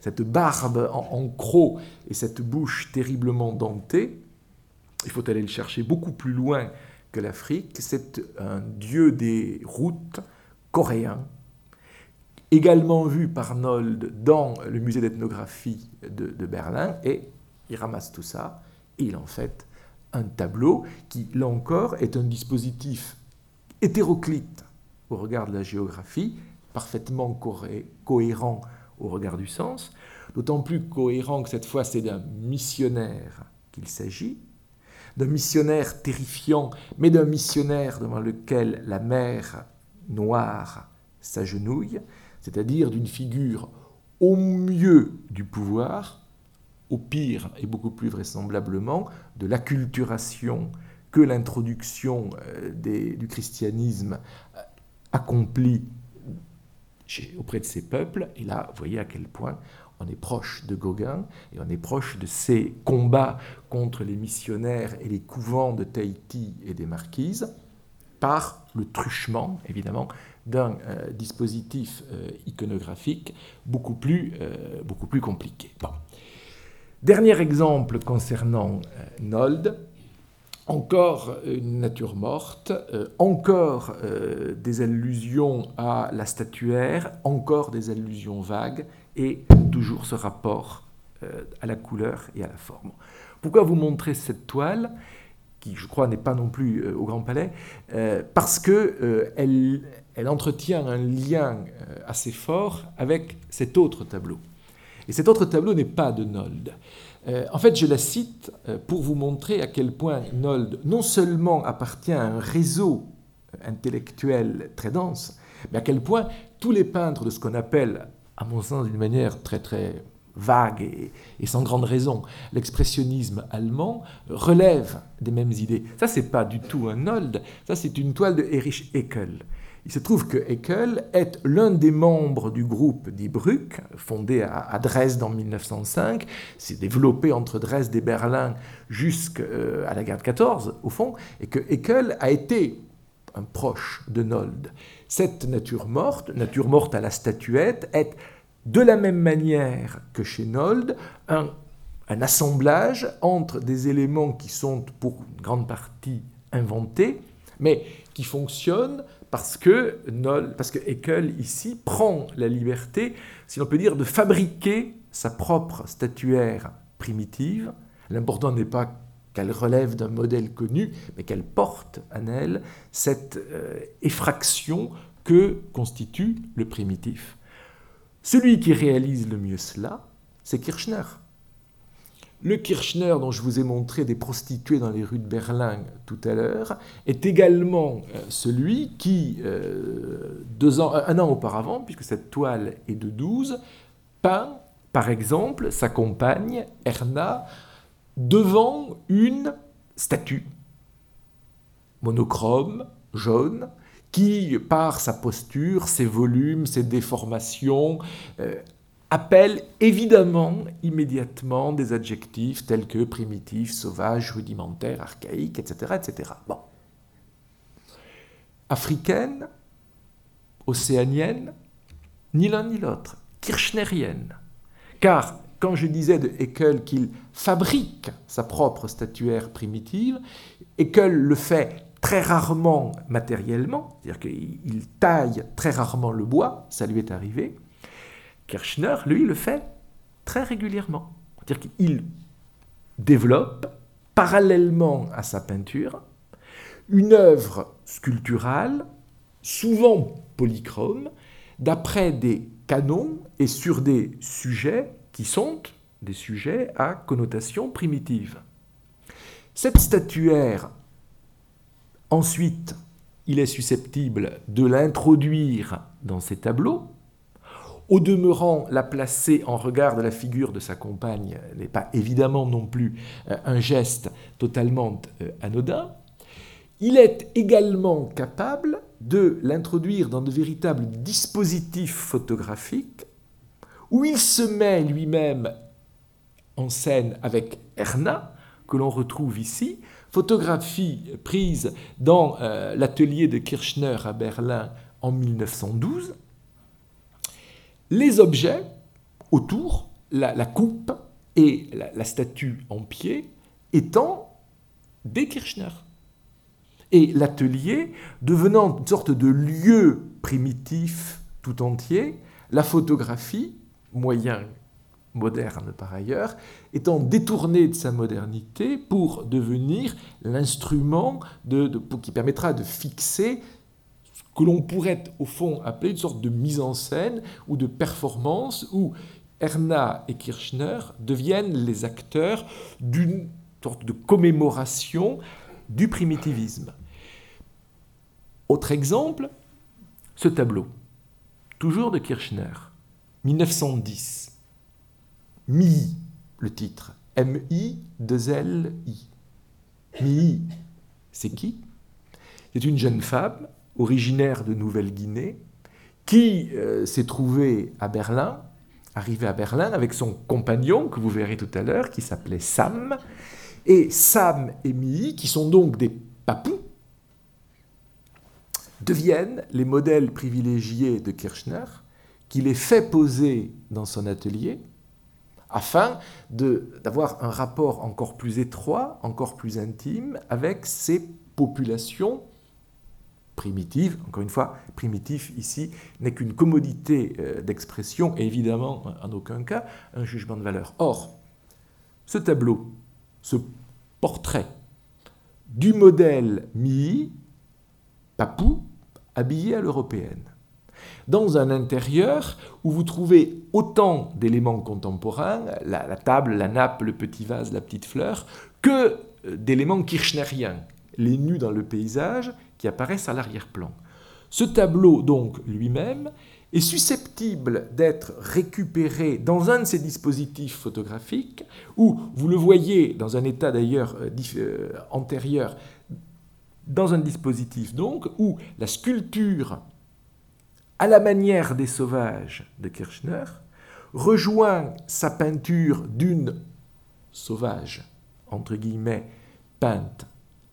cette barbe en, croc et cette bouche terriblement dentée, il faut aller le chercher beaucoup plus loin que l'Afrique. C'est un dieu des routes coréen, également vu par Nold dans le musée d'ethnographie de, de Berlin, et il ramasse tout ça et il en fait un tableau qui, là encore, est un dispositif hétéroclite au regard de la géographie, parfaitement cohérent au regard du sens, d'autant plus cohérent que cette fois c'est d'un missionnaire qu'il s'agit, d'un missionnaire terrifiant, mais d'un missionnaire devant lequel la mer noire s'agenouille, c'est-à-dire d'une figure au mieux du pouvoir, au pire et beaucoup plus vraisemblablement de l'acculturation que l'introduction euh, du christianisme euh, auprès de ces peuples. Et là, vous voyez à quel point on est proche de Gauguin et on est proche de ces combats contre les missionnaires et les couvents de Tahiti et des Marquises par le truchement, évidemment, d'un euh, dispositif iconographique beaucoup plus, beaucoup plus compliqué. Dernier exemple concernant Nold, encore une nature morte, euh, encore euh, des allusions à la statuaire, encore des allusions vagues, et toujours ce rapport euh, à la couleur et à la forme. Pourquoi vous montrer cette toile qui, je crois, n'est pas non plus au Grand Palais, parce qu'elle elle entretient un lien assez fort avec cet autre tableau. Et cet autre tableau n'est pas de Nold. Euh, en fait, je la cite euh, pour vous montrer à quel point Nold non seulement appartient à un réseau intellectuel très dense, mais à quel point tous les peintres de ce qu'on appelle, à mon sens d'une manière très très vague et, sans grande raison, l'expressionnisme allemand relèvent des mêmes idées. Ça, c'est pas du tout un Nold, ça c'est une toile de Erich Eckel. Il se trouve que Haeckel est l'un des membres du groupe Die Brück, fondé à, Dresde en 1905, s'est développé entre Dresde et Berlin jusqu'à la guerre de 14, au fond, et que Haeckel a été un proche de Nold. Cette nature morte, nature morte à la statuette, est de la même manière que chez Nold un assemblage entre des éléments qui sont pour une grande partie inventés, mais qui fonctionnent parce que, Noll, parce que Haeckel, ici, prend la liberté, si l'on peut dire, de fabriquer sa propre statuaire primitive. L'important n'est pas qu'elle relève d'un modèle connu, mais qu'elle porte en elle cette euh, effraction que constitue le primitif. Celui qui réalise le mieux cela, c'est Kirchner. Le Kirchner, dont je vous ai montré des prostituées dans les rues de Berlin tout à l'heure, est également euh, celui qui, euh, ans, un an auparavant, puisque cette toile est de 12, peint, par exemple, sa compagne, Erna, devant une statue monochrome, jaune, qui, par sa posture, ses volumes, ses déformations, euh, appelle évidemment immédiatement des adjectifs tels que primitif, sauvage, rudimentaire, archaïque, etc. etc. Bon. Africaine, océanienne, ni l'un ni l'autre, kirchnerienne. Car quand je disais de Haeckel qu'il fabrique sa propre statuaire primitive, Haeckel le fait très rarement matériellement, c'est-à-dire qu'il taille très rarement le bois, ça lui est arrivé. Kirchner, lui, le fait très régulièrement. C'est-à-dire qu'il développe, parallèlement à sa peinture, une œuvre sculpturale, souvent polychrome, d'après des canons et sur des sujets qui sont des sujets à connotation primitive. Cette statuaire Ensuite, il est susceptible de l'introduire dans ses tableaux. Au demeurant, la placer en regard de la figure de sa compagne n'est pas évidemment non plus euh, un geste totalement euh, anodin. Il est également capable de l'introduire dans de véritables dispositifs photographiques où il se met lui-même en scène avec Erna, que l'on retrouve ici, photographie prise dans euh, l'atelier de Kirchner à Berlin en 1912. Les objets autour, la, coupe et la, statue en pied étant des Kirchner. Et l'atelier devenant une sorte de lieu primitif tout entier, la photographie, moyen moderne par ailleurs, étant détourné de sa modernité pour devenir l'instrument qui permettra de fixer que l'on pourrait au fond appeler une sorte de mise en scène ou de performance où Erna et Kirchner deviennent les acteurs d'une sorte de commémoration du primitivisme. Autre exemple, ce tableau, toujours de Kirchner, 1910 Mi, le titre. M-I-2-L-I. Mi, c'est qui? C'est une jeune femme originaire de Nouvelle-Guinée qui euh, s'est trouvée à Berlin, arrivée à Berlin avec son compagnon que vous verrez tout à l'heure, qui s'appelait Sam. Et Sam et Mi, qui sont donc des papous, deviennent les modèles privilégiés de Kirchner, qui les fait poser dans son atelier afin d'avoir un rapport encore plus étroit, encore plus intime avec ces populations primitives. Encore une fois, primitif ici n'est qu'une commodité euh, d'expression et évidemment en aucun cas un jugement de valeur. Or, ce tableau, ce portrait du modèle Mi, papou, habillé à l'européenne, dans un intérieur où vous trouvez autant d'éléments contemporains, la, table, la nappe, le petit vase, la petite fleur, que euh, d'éléments kirchneriens, les nus dans le paysage apparaissent à l'arrière-plan. Ce tableau, donc, lui-même, est susceptible d'être récupéré dans un de ces dispositifs photographiques, où vous le voyez dans un état d'ailleurs euh, euh, antérieur, dans un dispositif donc, où la sculpture à la manière des sauvages de Kirchner, rejoint sa peinture d'une sauvage, entre guillemets, peinte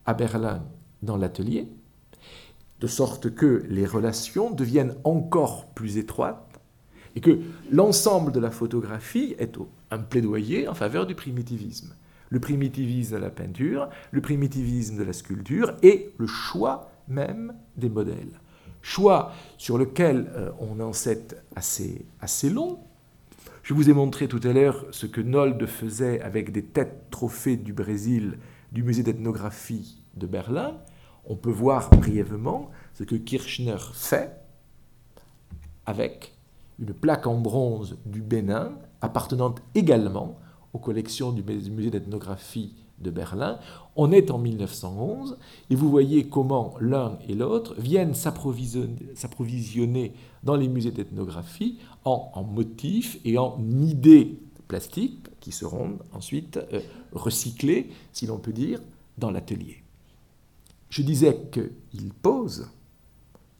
à Berlin dans l'atelier, de sorte que les relations deviennent encore plus étroites et que l'ensemble de la photographie est un plaidoyer en faveur du primitivisme. Le primitivisme de la peinture, le primitivisme de la sculpture et le choix même des modèles choix sur lequel euh, on en sait assez, assez long. Je vous ai montré tout à l'heure ce que Nolde faisait avec des têtes trophées du Brésil du musée d'ethnographie de Berlin. On peut voir brièvement ce que Kirchner fait avec une plaque en bronze du Bénin appartenant également aux collections du musée d'ethnographie de Berlin. On est en 1911 et vous voyez comment l'un et l'autre viennent s'approvisionner dans les musées d'ethnographie en, motifs et en idées plastiques qui seront ensuite recyclés, si l'on peut dire, dans l'atelier. Je disais qu'il pose,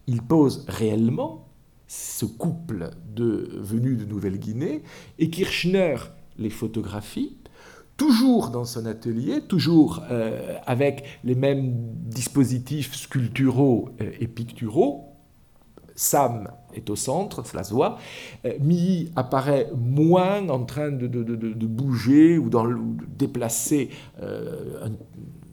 il pose réellement ce couple de de Nouvelle-Guinée et Kirchner les photographie toujours dans son atelier, toujours euh, avec les mêmes dispositifs sculpturaux euh, et picturaux. Sam est au centre, cela se voit. Euh, apparaît moins en train de, bouger ou de déplacer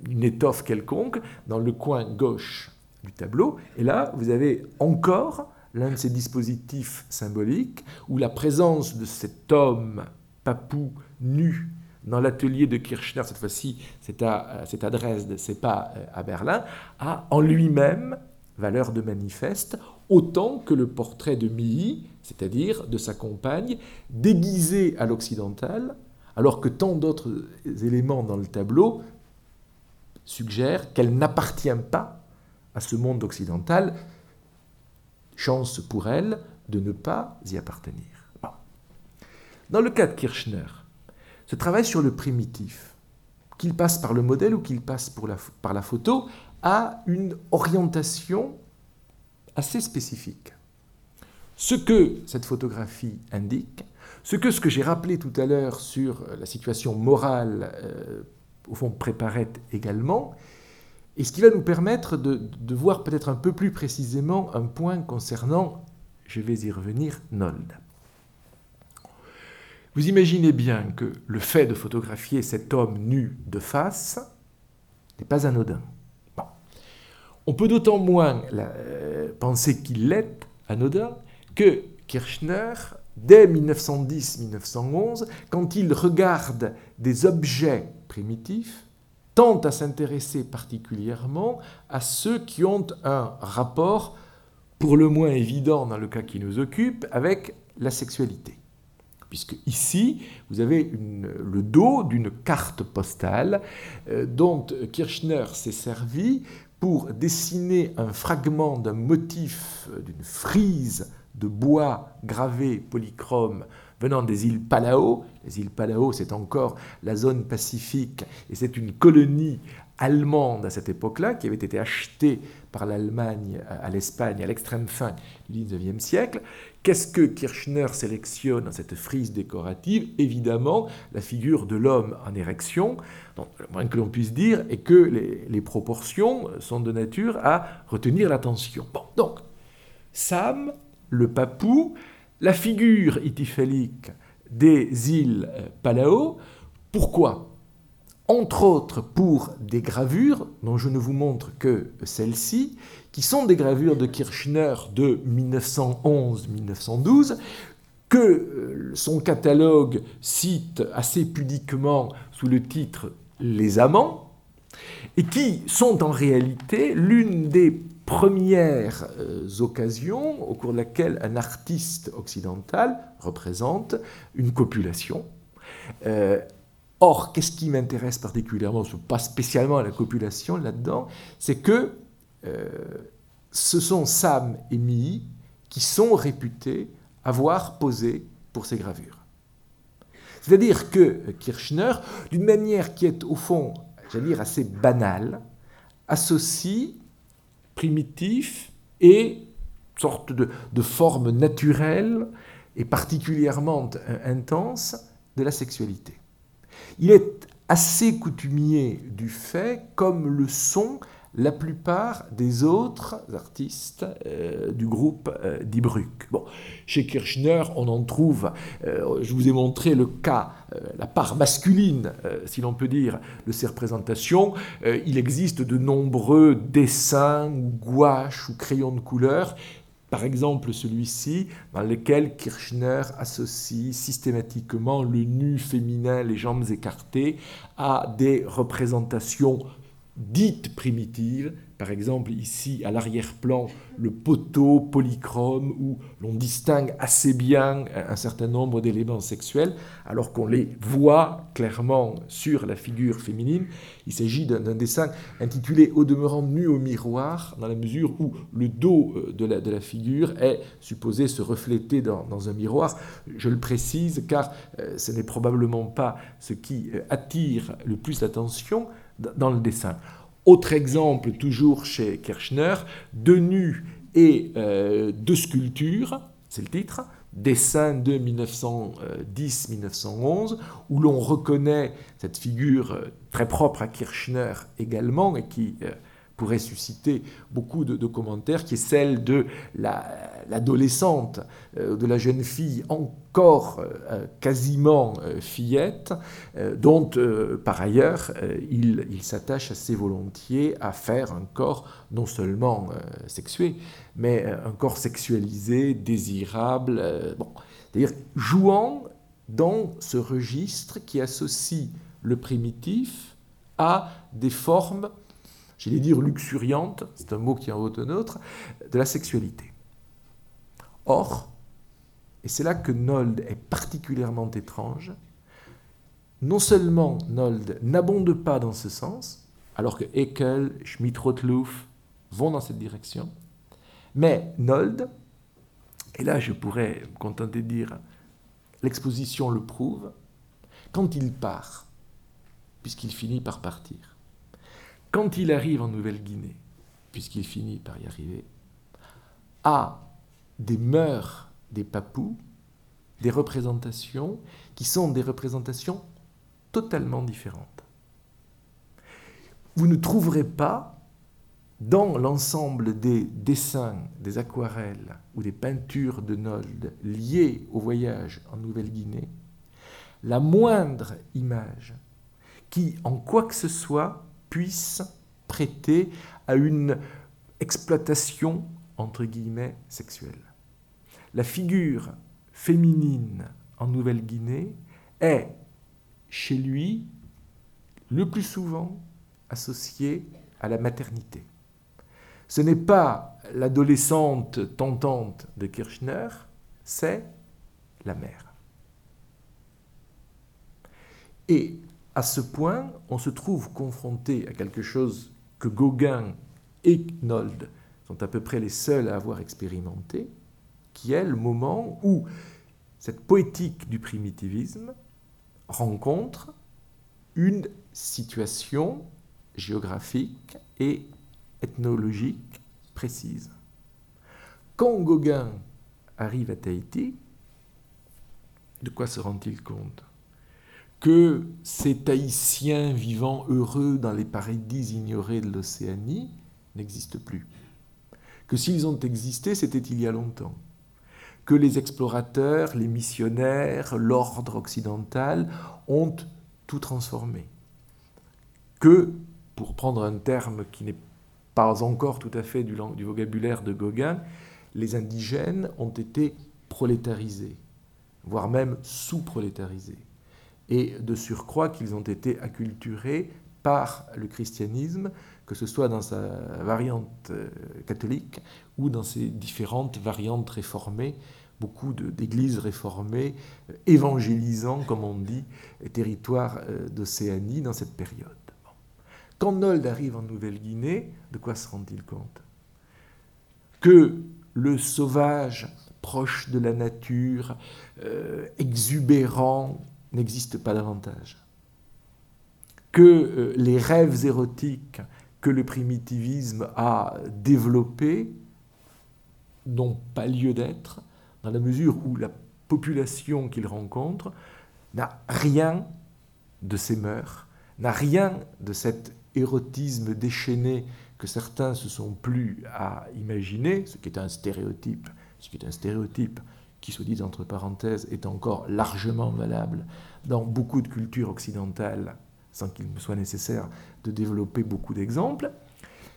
une étoffe quelconque dans le coin gauche du tableau. Et là, vous avez encore l'un de ces dispositifs symboliques où la présence de cet homme papou nu dans l'atelier de Kirchner, cette fois-ci, c'est à, à, Dresde, c'est pas euh, à Berlin, a en lui-même valeur de manifeste, autant que le portrait de Milly, c'est-à-dire de sa compagne, déguisée à l'occidental, alors que tant d'autres éléments dans le tableau suggèrent qu'elle n'appartient pas à ce monde occidental. Chance pour elle de ne pas y appartenir. Dans le cas de Kirchner, ce travail sur le primitif, qu'il passe par le modèle ou qu'il passe par la photo, a une orientation assez spécifique. Ce que cette photographie indique, ce que ce que j'ai rappelé tout à l'heure sur la situation morale, euh, au fond, préparait également, et ce qui va nous permettre de, voir peut-être un peu plus précisément un point concernant, je vais y revenir, Nold. Vous imaginez bien que le fait de photographier cet homme nu de face n'est pas anodin. On peut d'autant moins euh, penser qu'il l'est anodin que Kirchner, dès 1910-1911, quand il regarde des objets primitifs, tente à s'intéresser particulièrement à ceux qui ont un rapport, pour le moins évident dans le cas qui nous occupe, avec la sexualité. Puisque ici, vous avez le dos d'une carte postale euh, dont Kirchner s'est servi pour dessiner un fragment d'un motif, euh, d'une frise de bois gravé polychrome venant des îles Palau. Les îles Palau, c'est encore la zone pacifique et c'est une colonie allemande à cette époque-là qui avait été achetée par l'Allemagne à l'Espagne à l'extrême fin du XIXe siècle, Qu'est-ce que Kirchner sélectionne dans cette frise décorative? Évidemment, la figure de l'homme en érection. Donc, le moins que l'on puisse dire est que les, proportions sont de nature à retenir l'attention. Bon, donc, Sam, le papou, la figure ityphélique des îles Palao. Pourquoi? Entre autres pour des gravures, dont je ne vous montre que celle-ci, qui sont des gravures de Kirchner de 1911-1912, que euh, son catalogue cite assez pudiquement sous le titre Les amants, et qui sont en réalité l'une des premières euh, occasions au cours de laquelle un artiste occidental représente une copulation. Euh, or, qu'est-ce qui m'intéresse particulièrement, pas spécialement la copulation là-dedans, c'est que euh, ce sont Sam et Mii qui sont réputés avoir posé pour ces gravures. C'est-à-dire que Kirchner, d'une manière qui est au fond, j'allais dire, assez banale, associe primitif et sorte de, forme naturelle et particulièrement intense de la sexualité. Il est assez coutumier du fait, comme le sont la plupart des autres artistes euh, du groupe euh, Bon, chez Kirchner, on en trouve, euh, je vous ai montré le cas, euh, la part masculine, si l'on peut dire, de ces représentations. il existe de nombreux dessins, gouaches ou crayons de couleur par exemple celui-ci, dans lequel Kirchner associe systématiquement le nu féminin, les jambes écartées, à des représentations dites primitives, par exemple ici à l'arrière-plan le poteau polychrome où l'on distingue assez bien un certain nombre d'éléments sexuels alors qu'on les voit clairement sur la figure féminine. Il s'agit d'un dessin intitulé Au demeurant nu au miroir dans la mesure où le dos euh, de la, de la figure est supposé se refléter dans, un miroir. Je le précise car euh, ce n'est probablement pas ce qui euh, attire le plus l'attention dans le dessin. Autre exemple, toujours chez Kirchner, de nus et euh, de sculptures, c'est le titre, dessin de 1910-1911, où l'on reconnaît cette figure euh, très propre à Kirchner également, et qui euh, pourrait susciter beaucoup de, commentaires, qui est celle de l'adolescente, euh, de la jeune fille encore euh, quasiment euh, fillette, dont par ailleurs il, s'attache assez volontiers à faire un corps non seulement sexué, mais un corps sexualisé, désirable, c'est-à-dire jouant dans ce registre qui associe le primitif à des formes j'allais dire luxuriante, c'est un mot qui en vaut un autre, de la sexualité. Or, et c'est là que Nold est particulièrement étrange, non seulement Nold n'abonde pas dans ce sens, alors que Haeckel, Schmidt-Rottluff vont dans cette direction, mais Nold, et là je pourrais me contenter de dire, l'exposition le prouve, quand il part, puisqu'il finit par partir, quand il arrive en Nouvelle-Guinée, puisqu'il finit par y arriver, a des mœurs des papous, des représentations qui sont des représentations totalement différentes. Vous ne trouverez pas dans l'ensemble des dessins, des aquarelles ou des peintures de Nold liées au voyage en Nouvelle-Guinée, la moindre image qui, en quoi que ce soit, puisse prêter à une exploitation, entre guillemets, sexuelle. La figure féminine en Nouvelle-Guinée est, chez lui, le plus souvent associée à la maternité. Ce n'est pas l'adolescente tentante de Kirchner, c'est la mère. Et à ce point, on se trouve confronté à quelque chose que Gauguin et Nold sont à peu près les seuls à avoir expérimenté, qui est le moment où cette poétique du primitivisme rencontre une situation géographique et ethnologique précise. Quand Gauguin arrive à Tahiti, de quoi se rend-il compte? Que ces Tahitiens vivant heureux dans les paradis ignorés de l'Océanie n'existent plus. Que s'ils ont existé, c'était il y a longtemps. Que les explorateurs, les missionnaires, l'ordre occidental ont tout transformé. Que, pour prendre un terme qui n'est pas encore tout à fait du, vocabulaire de Gauguin, les indigènes ont été prolétarisés, voire même sous-prolétarisés et de surcroît qu'ils ont été acculturés par le christianisme, que ce soit dans sa variante euh, catholique ou dans ses différentes variantes réformées, beaucoup d'églises réformées euh, évangélisant, comme on dit, les territoires euh, d'Océanie dans cette période. Quand Nold arrive en Nouvelle-Guinée, de quoi se rend-il compte? Que le sauvage, proche de la nature, exubérant, n'existe pas davantage. Que les rêves érotiques le primitivisme a développés n'ont pas lieu d'être, dans la mesure où la population qu'il rencontre n'a rien de ses mœurs, n'a rien de cet érotisme déchaîné que certains se sont plus à imaginer, ce qui est un stéréotype, ce qui est un stéréotype qui, soit dit entre parenthèses, est encore largement valable dans beaucoup de cultures occidentales, sans qu'il me soit nécessaire de développer beaucoup d'exemples,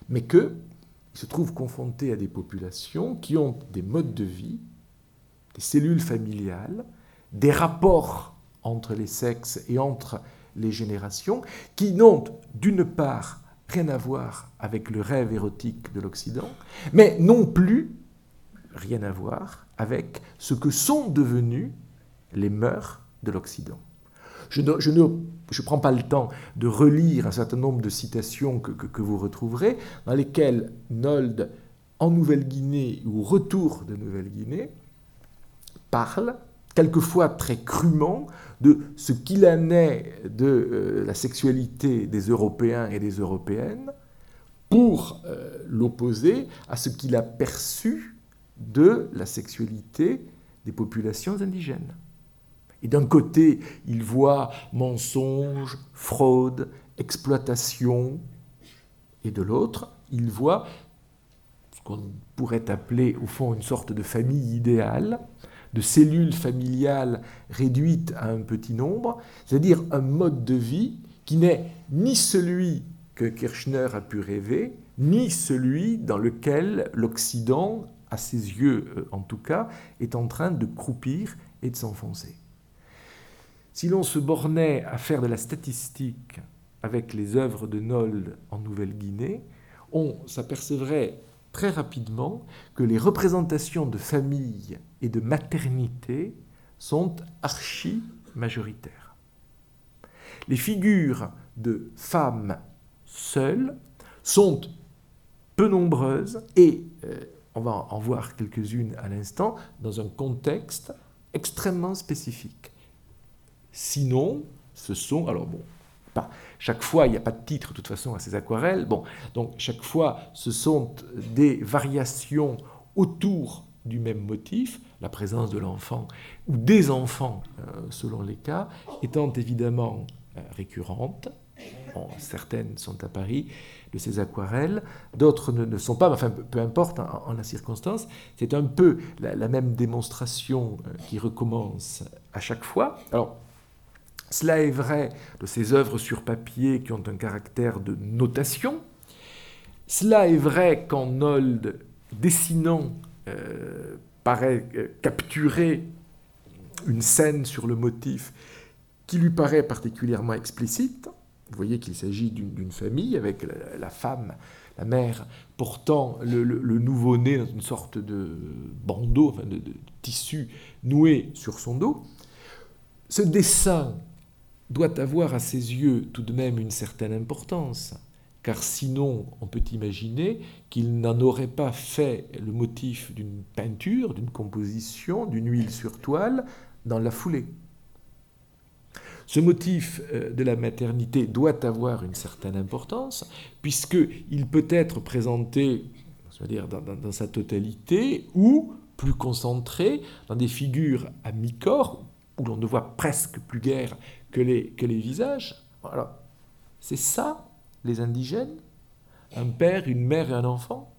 mais qu'il se trouve confronté à des populations qui ont des modes de vie, des cellules familiales, des rapports entre les sexes et entre les générations, qui n'ont d'une part rien à voir avec le rêve érotique de l'Occident, mais non plus rien à voir avec ce que sont devenus les mœurs de l'Occident. Je ne, prends pas le temps de relire un certain nombre de citations que, vous retrouverez, dans lesquelles Nold, en Nouvelle-Guinée ou retour de Nouvelle-Guinée, parle, quelquefois très crûment, de ce qu'il en est de euh, la sexualité des Européens et des Européennes, pour euh, l'opposer à ce qu'il a perçu de la sexualité des populations indigènes. Et d'un côté, il voit mensonge, fraude, exploitation, et de l'autre, il voit ce qu'on pourrait appeler au fond une sorte de famille idéale, de cellules familiales réduites à un petit nombre, c'est-à-dire un mode de vie qui n'est ni celui que Kirchner a pu rêver, ni celui dans lequel l'Occident, à ses yeux euh, en tout cas, est en train de croupir et de s'enfoncer. Si l'on se bornait à faire de la statistique avec les œuvres de Nold en Nouvelle-Guinée, on s'apercevrait très rapidement que les représentations de famille et de maternité sont archi majoritaires. Les figures de femmes seules sont peu nombreuses et, euh, on va en voir quelques-unes à l'instant, dans un contexte extrêmement spécifique. Sinon, ce sont, alors bon, chaque fois, il n'y a pas de titre de toute façon à ces aquarelles. Bon, donc chaque fois, ce sont des variations autour du même motif, la présence de l'enfant ou des enfants, euh, selon les cas, étant évidemment euh, récurrentes. certaines sont à Paris de ces aquarelles, d'autres ne, sont pas, enfin peu importe en, la circonstance, c'est un peu la, la, même démonstration euh, qui recommence à chaque fois. Alors, cela est vrai de ces œuvres sur papier qui ont un caractère de notation. Cela est vrai quand Nold, dessinant, euh, paraît euh, capturer une scène sur le motif qui lui paraît particulièrement explicite. Vous voyez qu'il s'agit d'une famille avec la, femme, la mère, portant le, nouveau-né dans une sorte de bandeau, enfin de tissu noué sur son dos. Ce dessin doit avoir à ses yeux tout de même une certaine importance, car sinon on peut imaginer qu'il n'en aurait pas fait le motif d'une peinture, d'une composition, d'une huile sur toile dans la foulée. Ce motif euh, de la maternité doit avoir une certaine importance, puisqu'il peut être présenté dire, dans, dans, sa totalité ou plus concentré dans des figures à mi-corps, où l'on ne voit presque plus guère que les, visages. Alors, c'est ça, les indigènes Un père, une mère et un enfant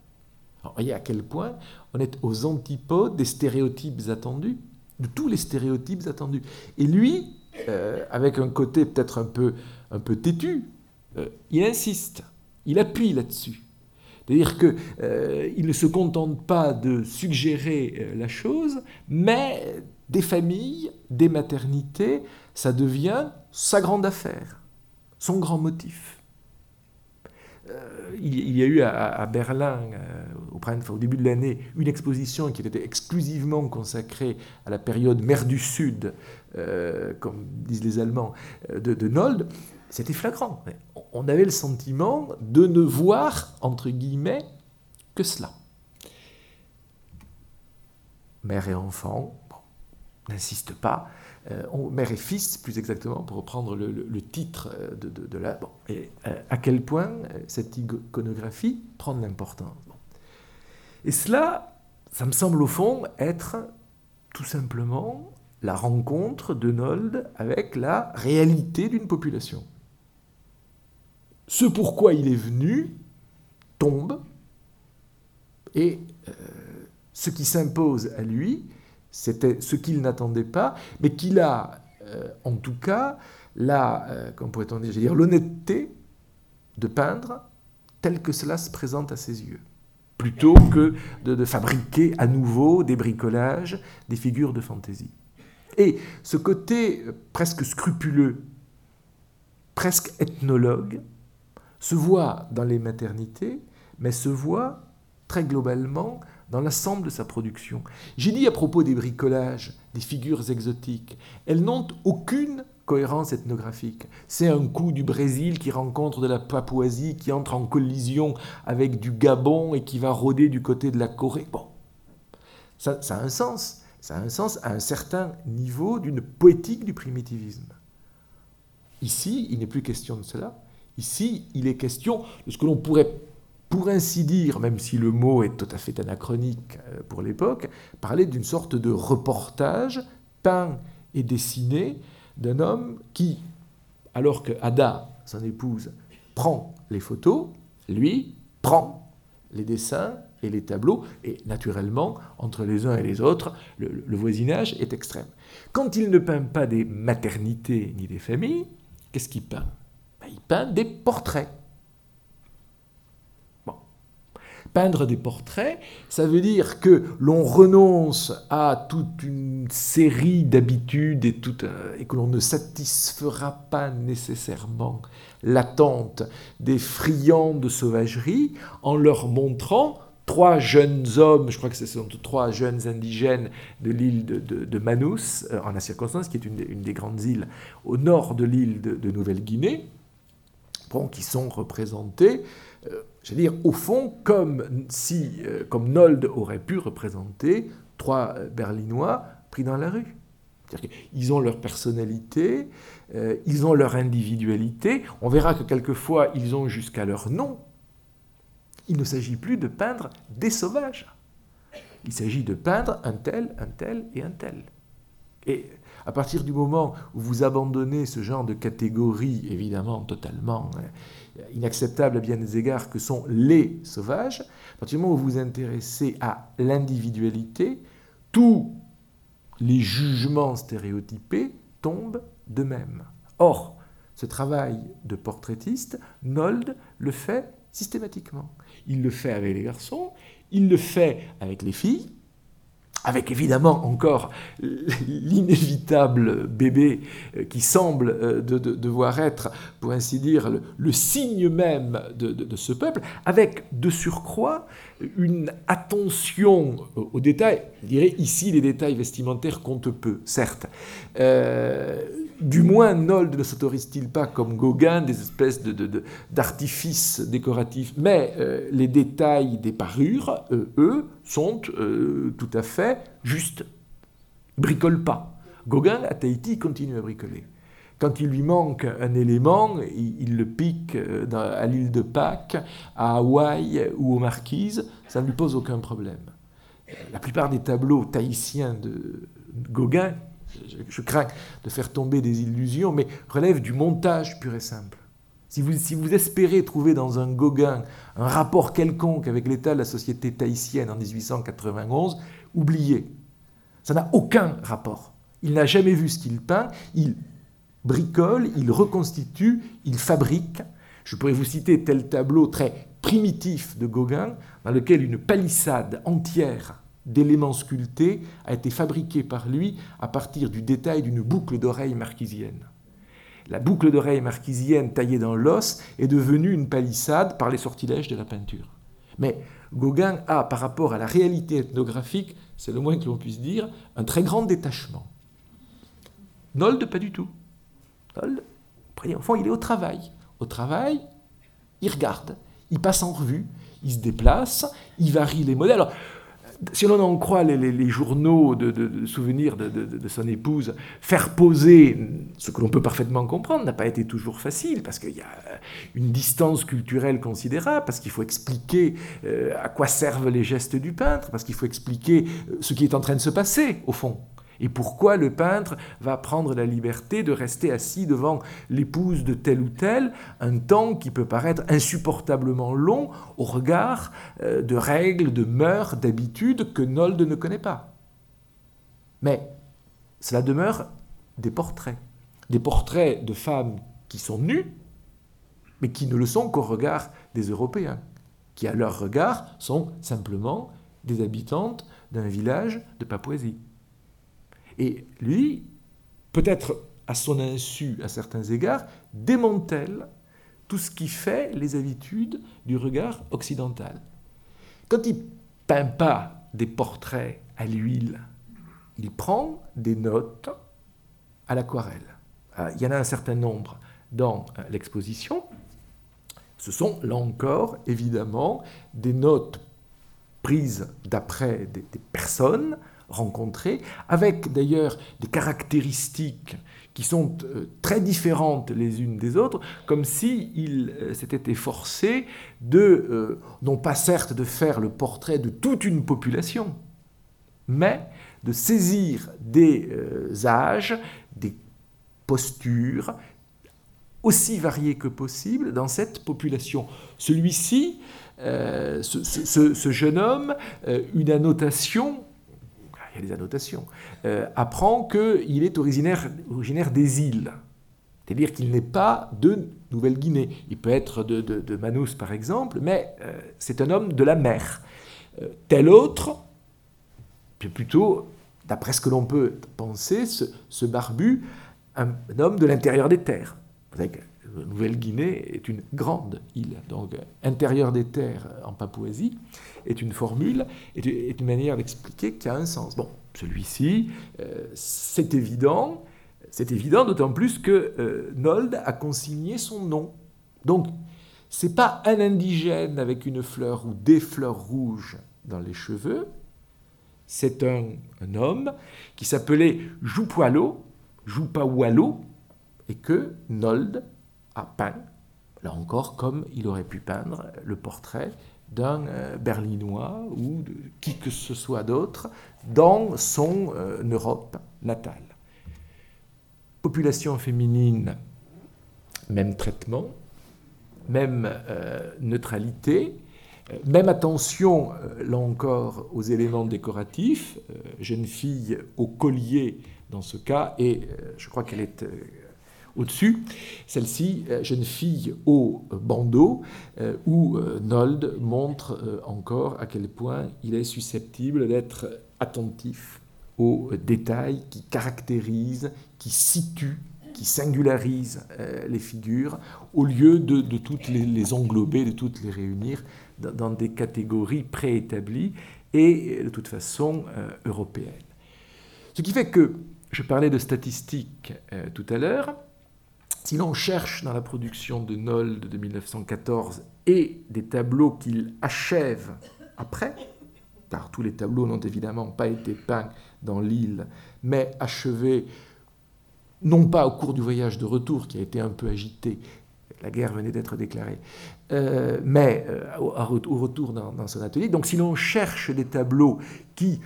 Alors, Voyez à quel point on est aux antipodes des stéréotypes attendus, de tous les stéréotypes attendus. Et lui, euh, avec un côté peut-être un peu, un peu têtu, euh, il insiste, il appuie là-dessus. C'est-à-dire qu'il euh, ne se contente pas de suggérer la chose, mais des familles, des maternités, ça devient sa grande affaire, son grand motif. Euh, il, y a eu à, Berlin, euh, au, début de l'année, une exposition qui était exclusivement consacrée à la période mer du Sud, euh, comme disent les Allemands, de, de Nold. C'était flagrant. On avait le sentiment de ne voir, entre guillemets, que cela. Mère et enfant, n'insiste pas. Euh, mère et fils, plus exactement, pour reprendre le, titre euh, de, la... et euh, à quel point cette iconographie prend de l'importance. Et cela, ça me semble au fond être tout simplement la rencontre de Nold avec la réalité d'une population. Ce pourquoi il est venu tombe, et ce qui s'impose à lui, c'était ce qu'il n'attendait pas, mais qu'il a, euh, en tout cas, la, euh, pourrait-on dire, l'honnêteté de peindre tel que cela se présente à ses yeux, plutôt que de, fabriquer à nouveau des bricolages, des figures de fantaisie. Et ce côté presque scrupuleux, presque ethnologue, se voit dans les maternités, mais se voit très globalement dans l'ensemble de sa production. J'ai dit à propos des bricolages, des figures exotiques, elles n'ont aucune cohérence ethnographique. C'est un coup du Brésil qui rencontre de la Papouasie, qui entre en collision avec du Gabon et qui va rôder du côté de la Corée. Bon, ça, ça a un sens. Ça a un sens à un certain niveau d'une poétique du primitivisme. Ici, il n'est plus question de cela. Ici, il est question de ce que l'on pourrait pour ainsi dire, même si le mot est tout à fait anachronique euh, pour l'époque, parler d'une sorte de reportage peint et dessiné d'un homme qui, alors que Ada, son épouse, prend les photos, lui prend les dessins et les tableaux, et naturellement, entre les uns et les autres, le, voisinage est extrême. Quand il ne peint pas des maternités ni des familles, qu'est-ce qu'il peint? Il peint des portraits. Peindre des portraits, ça veut dire que l'on renonce à toute une série d'habitudes et, et, que l'on ne satisfera pas nécessairement l'attente des friands de sauvagerie en leur montrant trois jeunes hommes, je crois que ce sont trois jeunes indigènes de l'île de, Manus, euh, en la circonstance, qui est une, des grandes îles au nord de l'île de, Nouvelle-Guinée, qui sont représentés euh, je veux dire, au fond, comme si, euh, comme Nold aurait pu représenter trois euh, Berlinois pris dans la rue. Ils ont leur personnalité, euh, ils ont leur individualité. On verra que quelquefois, ils ont jusqu'à leur nom. Il ne s'agit plus de peindre des sauvages. Il s'agit de peindre un tel, un tel et un tel. Et à partir du moment où vous abandonnez ce genre de catégorie, évidemment totalement inacceptable à bien des égards que sont les sauvages, à partir du moment où vous vous intéressez à l'individualité, tous les jugements stéréotypés tombent de même. Or, ce travail de portraitiste, Nold le fait systématiquement. Il le fait avec les garçons, il le fait avec les filles, avec évidemment encore l'inévitable bébé euh, qui semble euh, devoir être, pour ainsi dire, le, signe même de, ce peuple, avec de surcroît une attention aux détails. Je dirais ici les détails vestimentaires comptent peu, certes. Euh, du moins, Nold ne s'autorise-t-il pas, comme Gauguin, des espèces d'artifices de, décoratifs, mais euh, les détails des parures, euh, eux, sont euh, tout à fait justes. Bricole pas. Gauguin, à Tahiti, continue à bricoler. Quand il lui manque un élément, il, le pique à l'île de Pâques, à Hawaï ou aux Marquises, ça ne lui pose aucun problème. La plupart des tableaux tahitiens de Gauguin je, crains de faire tomber des illusions, mais relève du montage pur et simple. Si vous, si vous espérez trouver dans un Gauguin un rapport quelconque avec l'état de la société tahitienne en 1891, oubliez. Ça n'a aucun rapport. Il n'a jamais vu ce qu'il peint, il bricole, il reconstitue, il fabrique. Je pourrais vous citer tel tableau très primitif de Gauguin, dans lequel une palissade entière d'éléments sculptés a été fabriqué par lui à partir du détail d'une boucle d'oreille marquisienne. La boucle d'oreille marquisienne taillée dans l'os est devenue une palissade par les sortilèges de la peinture. Mais Gauguin a, par rapport à la réalité ethnographique, c'est le moins que l'on puisse dire, un très grand détachement. Nold, pas du tout. Nold, au fond, il est au travail. Au travail, il regarde, il passe en revue, il se déplace, il varie les modèles si l'on en croit les, journaux de, souvenirs de, son épouse, faire poser, ce que l'on peut parfaitement comprendre, n'a pas été toujours facile, parce qu'il y a une distance culturelle considérable, parce qu'il faut expliquer euh, à quoi servent les gestes du peintre, parce qu'il faut expliquer euh, ce qui est en train de se passer, au fond. Et pourquoi le peintre va prendre la liberté de rester assis devant l'épouse de tel ou tel un temps qui peut paraître insupportablement long au regard euh, de règles, de mœurs, d'habitudes que Nold ne connaît pas. Mais cela demeure des portraits. Des portraits de femmes qui sont nues, mais qui ne le sont qu'au regard des Européens, qui à leur regard sont simplement des habitantes d'un village de Papouasie. Et lui, peut-être à son insu à certains égards, démantèle tout ce qui fait les habitudes du regard occidental. Quand il peint pas des portraits à l'huile, il prend des notes à l'aquarelle. Ah, il y en a un certain nombre dans euh, l'exposition. Ce sont, là encore, évidemment, des notes prises d'après des, personnes rencontrées, avec d'ailleurs des caractéristiques qui sont euh, très différentes les unes des autres, comme s'il euh, s'était efforcé de, non pas certes de faire le portrait de toute une population, mais de saisir des âges, des postures, aussi variées que possible dans cette population. Celui-ci, euh, ce, jeune homme, euh, une annotation, il y a des annotations, euh, apprend qu'il est originaire, des îles. C'est-à-dire qu'il n'est pas de Nouvelle-Guinée. Il peut être de, de, Manus, par exemple, mais c'est un homme de la mer. tel autre, plutôt, d'après ce que l'on peut penser, ce barbu un homme de l'intérieur des terres. Vous Nouvelle-Guinée est une grande île, donc intérieur des terres en Papouasie est une formule, est une manière d'expliquer qui a un sens. Bon, celui-ci, euh, c'est évident, c'est évident d'autant plus que euh, Nold a consigné son nom. Donc, c'est pas un indigène avec une fleur ou des fleurs rouges dans les cheveux, c'est un, homme qui s'appelait Joupoilo, Wallo et que Nold a peint, là encore comme il aurait pu peindre le portrait d'un euh, Berlinois ou de qui que ce soit d'autre dans son euh, Europe natale. Population féminine, même traitement, même euh, neutralité, même attention, là encore, aux éléments décoratifs. jeune fille au collier dans ce cas, et je crois qu'elle est au-dessus. Celle-ci, euh, jeune fille au bandeau, où Nold montre encore à quel point il est susceptible d'être attentif aux détails qui caractérisent, qui situent, qui singularisent les figures, au lieu de, toutes les, englober, de toutes les réunir dans, des catégories préétablies et de toute façon européennes. Ce qui fait que je parlais de statistiques euh, tout à l'heure. Si l'on cherche dans la production de Nold de 1914 et des tableaux qu'il achève après, car tous les tableaux n'ont évidemment pas été peints dans l'île, mais achevés non pas au cours du voyage de retour qui a été un peu agité, la guerre venait d'être déclarée, euh, mais euh, au, retour dans, son atelier. Donc si l'on cherche des tableaux qui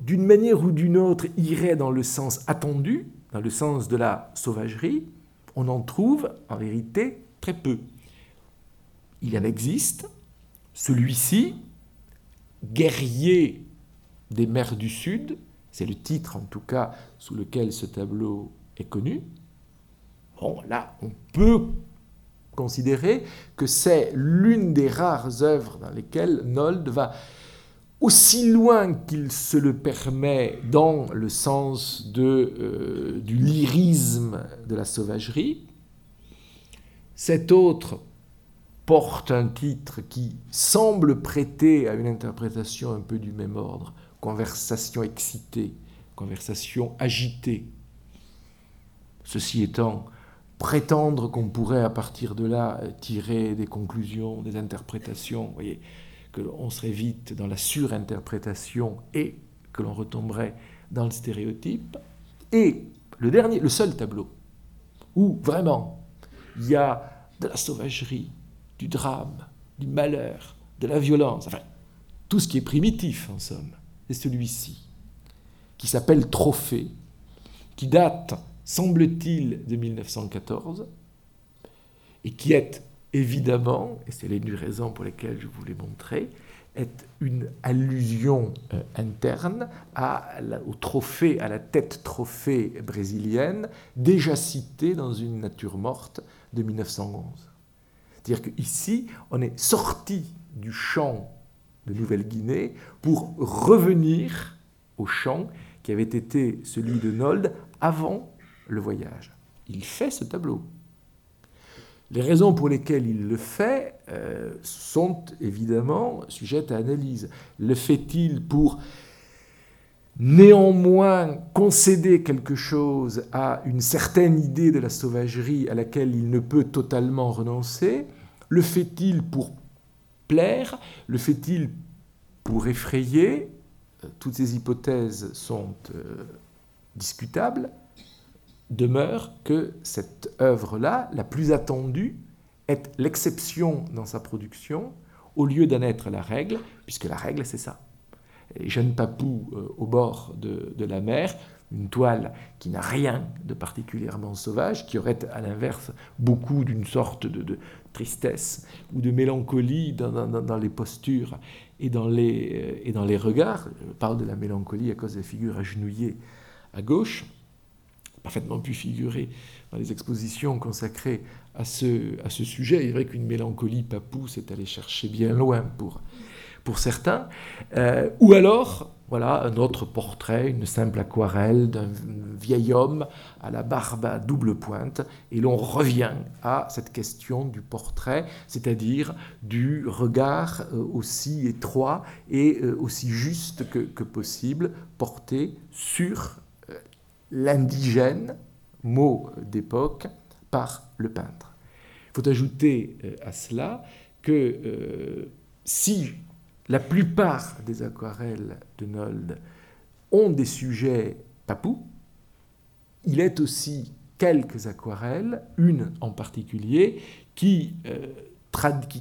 d'une manière ou d'une autre, irait dans le sens attendu, dans le sens de la sauvagerie, on en trouve en vérité très peu. Il en existe, celui-ci, guerrier des mers du Sud, c'est le titre en tout cas sous lequel ce tableau est connu. Bon, là, on peut considérer que c'est l'une des rares œuvres dans lesquelles Nold va aussi loin qu'il se le permet dans le sens euh, du lyrisme de la sauvagerie. Cet autre porte un titre qui semble prêter à une interprétation un peu du même ordre, conversation excitée, conversation agitée. Ceci étant, prétendre qu'on pourrait à partir de là tirer des conclusions, des interprétations, voyez, qu'on serait vite dans la surinterprétation et que l'on retomberait dans le stéréotype. Et le dernier, le seul tableau où vraiment il y a de la sauvagerie, du drame, du malheur, de la violence, enfin tout ce qui est primitif en somme, c'est celui-ci, qui s'appelle Trophée, qui date, semble-t-il, de 1914, et qui est évidemment, et c'est l'une des raisons pour lesquelles je vous l'ai montré, est une allusion euh, interne à au trophée, à la tête trophée brésilienne, déjà citée dans une nature morte de 1911. C'est-à-dire qu'ici, on est sorti du champ de Nouvelle-Guinée pour revenir au champ qui avait été celui de Nold avant le voyage. Il fait ce tableau. Les raisons pour lesquelles il le fait euh, sont évidemment sujettes à analyse. Le fait-il pour néanmoins concéder quelque chose à une certaine idée de la sauvagerie à laquelle il ne peut totalement renoncer? Le fait-il pour plaire? Le fait-il pour effrayer? Euh, Toutes ces hypothèses sont euh, discutables demeure que cette œuvre-là, la plus attendue, est l'exception dans sa production au lieu d'en être la règle, puisque la règle, c'est ça. Et jeune papou euh, au bord de, la mer, une toile qui n'a rien de particulièrement sauvage, qui aurait à l'inverse beaucoup d'une sorte de, tristesse ou de mélancolie dans, les postures et dans les, euh, et dans les regards. Je parle de la mélancolie à cause des figures agenouillées à gauche parfaitement pu figurer dans les expositions consacrées à ce, à ce sujet. Il est vrai qu'une mélancolie papou, c'est aller chercher bien loin pour, pour certains. Euh, ou alors, voilà, un autre portrait, une simple aquarelle d'un vieil homme à la barbe à double pointe, et l'on revient à cette question du portrait, c'est-à-dire du regard euh, aussi étroit et euh, aussi juste que possible porté sur l'indigène, mot d'époque, par le peintre. Il faut ajouter euh, à cela que euh, si la plupart des aquarelles de Nolde ont des sujets papous, il est aussi quelques aquarelles, une en particulier, qui, euh,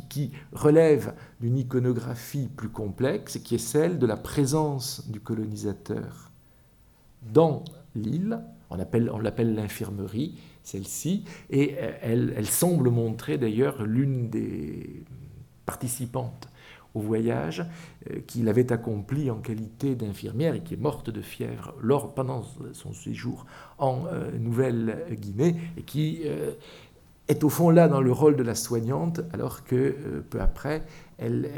qui relève d'une iconographie plus complexe, qui est celle de la présence du colonisateur dans l'île, on, l'appelle l'infirmerie, celle-ci, et euh, elle, semble montrer d'ailleurs l'une des participantes au voyage euh, qu'il avait accompli en qualité d'infirmière et qui est morte de fièvre lors, pendant son séjour en euh, Nouvelle-Guinée et qui est au fond là dans le rôle de la soignante alors que peu après elle,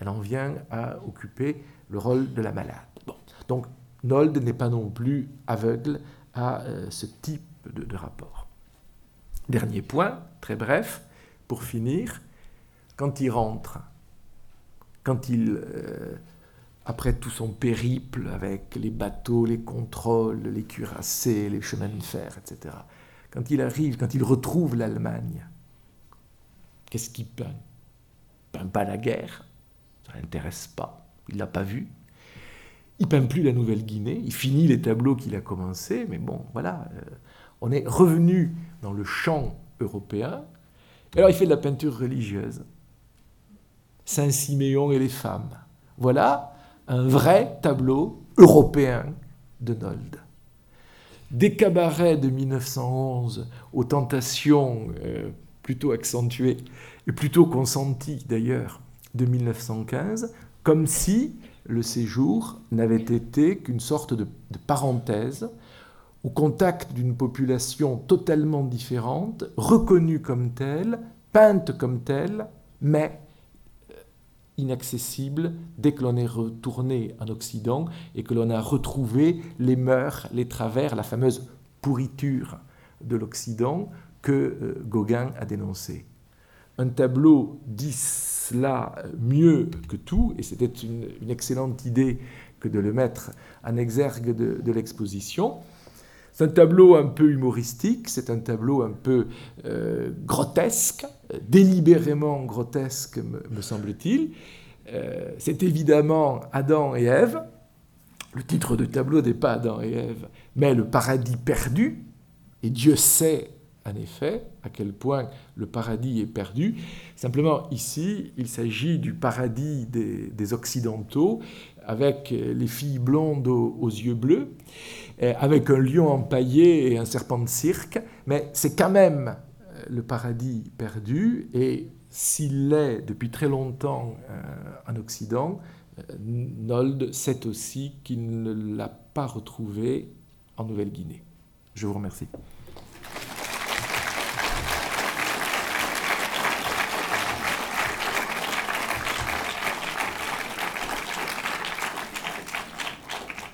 elle, en vient à occuper le rôle de la malade. Bon. Donc Nold n'est pas non plus aveugle à euh, ce type de, rapport. Dernier point, très bref, pour finir, quand il rentre, quand il, euh, après tout son périple avec les bateaux, les contrôles, les cuirassés, les chemins de fer, etc., quand il arrive, quand il retrouve l'Allemagne, qu'est-ce qu'il peint? Il peint pas la guerre, ça l'intéresse pas, il l'a pas vu, il peint plus la Nouvelle-Guinée, il finit les tableaux qu'il a commencés, mais bon, voilà, euh, on est revenu dans le champ européen. alors il fait de la peinture religieuse. Saint-Siméon et les femmes. Voilà un vrai tableau européen de Nolde. Des cabarets de 1911 aux tentations euh, plutôt accentuées et plutôt consenties d'ailleurs de 1915, comme si le séjour n'avait été qu'une sorte de, parenthèse au contact d'une population totalement différente, reconnue comme telle, peinte comme telle, mais euh, inaccessible dès que l'on est retourné en Occident et que l'on a retrouvé les mœurs, les travers, la fameuse pourriture de l'Occident que euh, Gauguin a dénoncé. Un tableau 10 cela mieux que tout, et c'était une, excellente idée que de le mettre en exergue de, l'exposition. C'est un tableau un peu humoristique, c'est un tableau un peu euh, grotesque, délibérément grotesque, me, semble-t-il. Euh, c'est évidemment Adam et Ève. Le titre du tableau n'est pas Adam et Ève, mais le paradis perdu. Et Dieu sait en effet, à quel point le paradis est perdu. Simplement, ici, il s'agit du paradis des, Occidentaux, avec les filles blondes aux, yeux bleus, avec un lion empaillé et un serpent de cirque, mais c'est quand même euh, le paradis perdu, et s'il l'est depuis très longtemps euh, en Occident, euh, Nold sait aussi qu'il ne l'a pas retrouvé en Nouvelle-Guinée. Je vous remercie.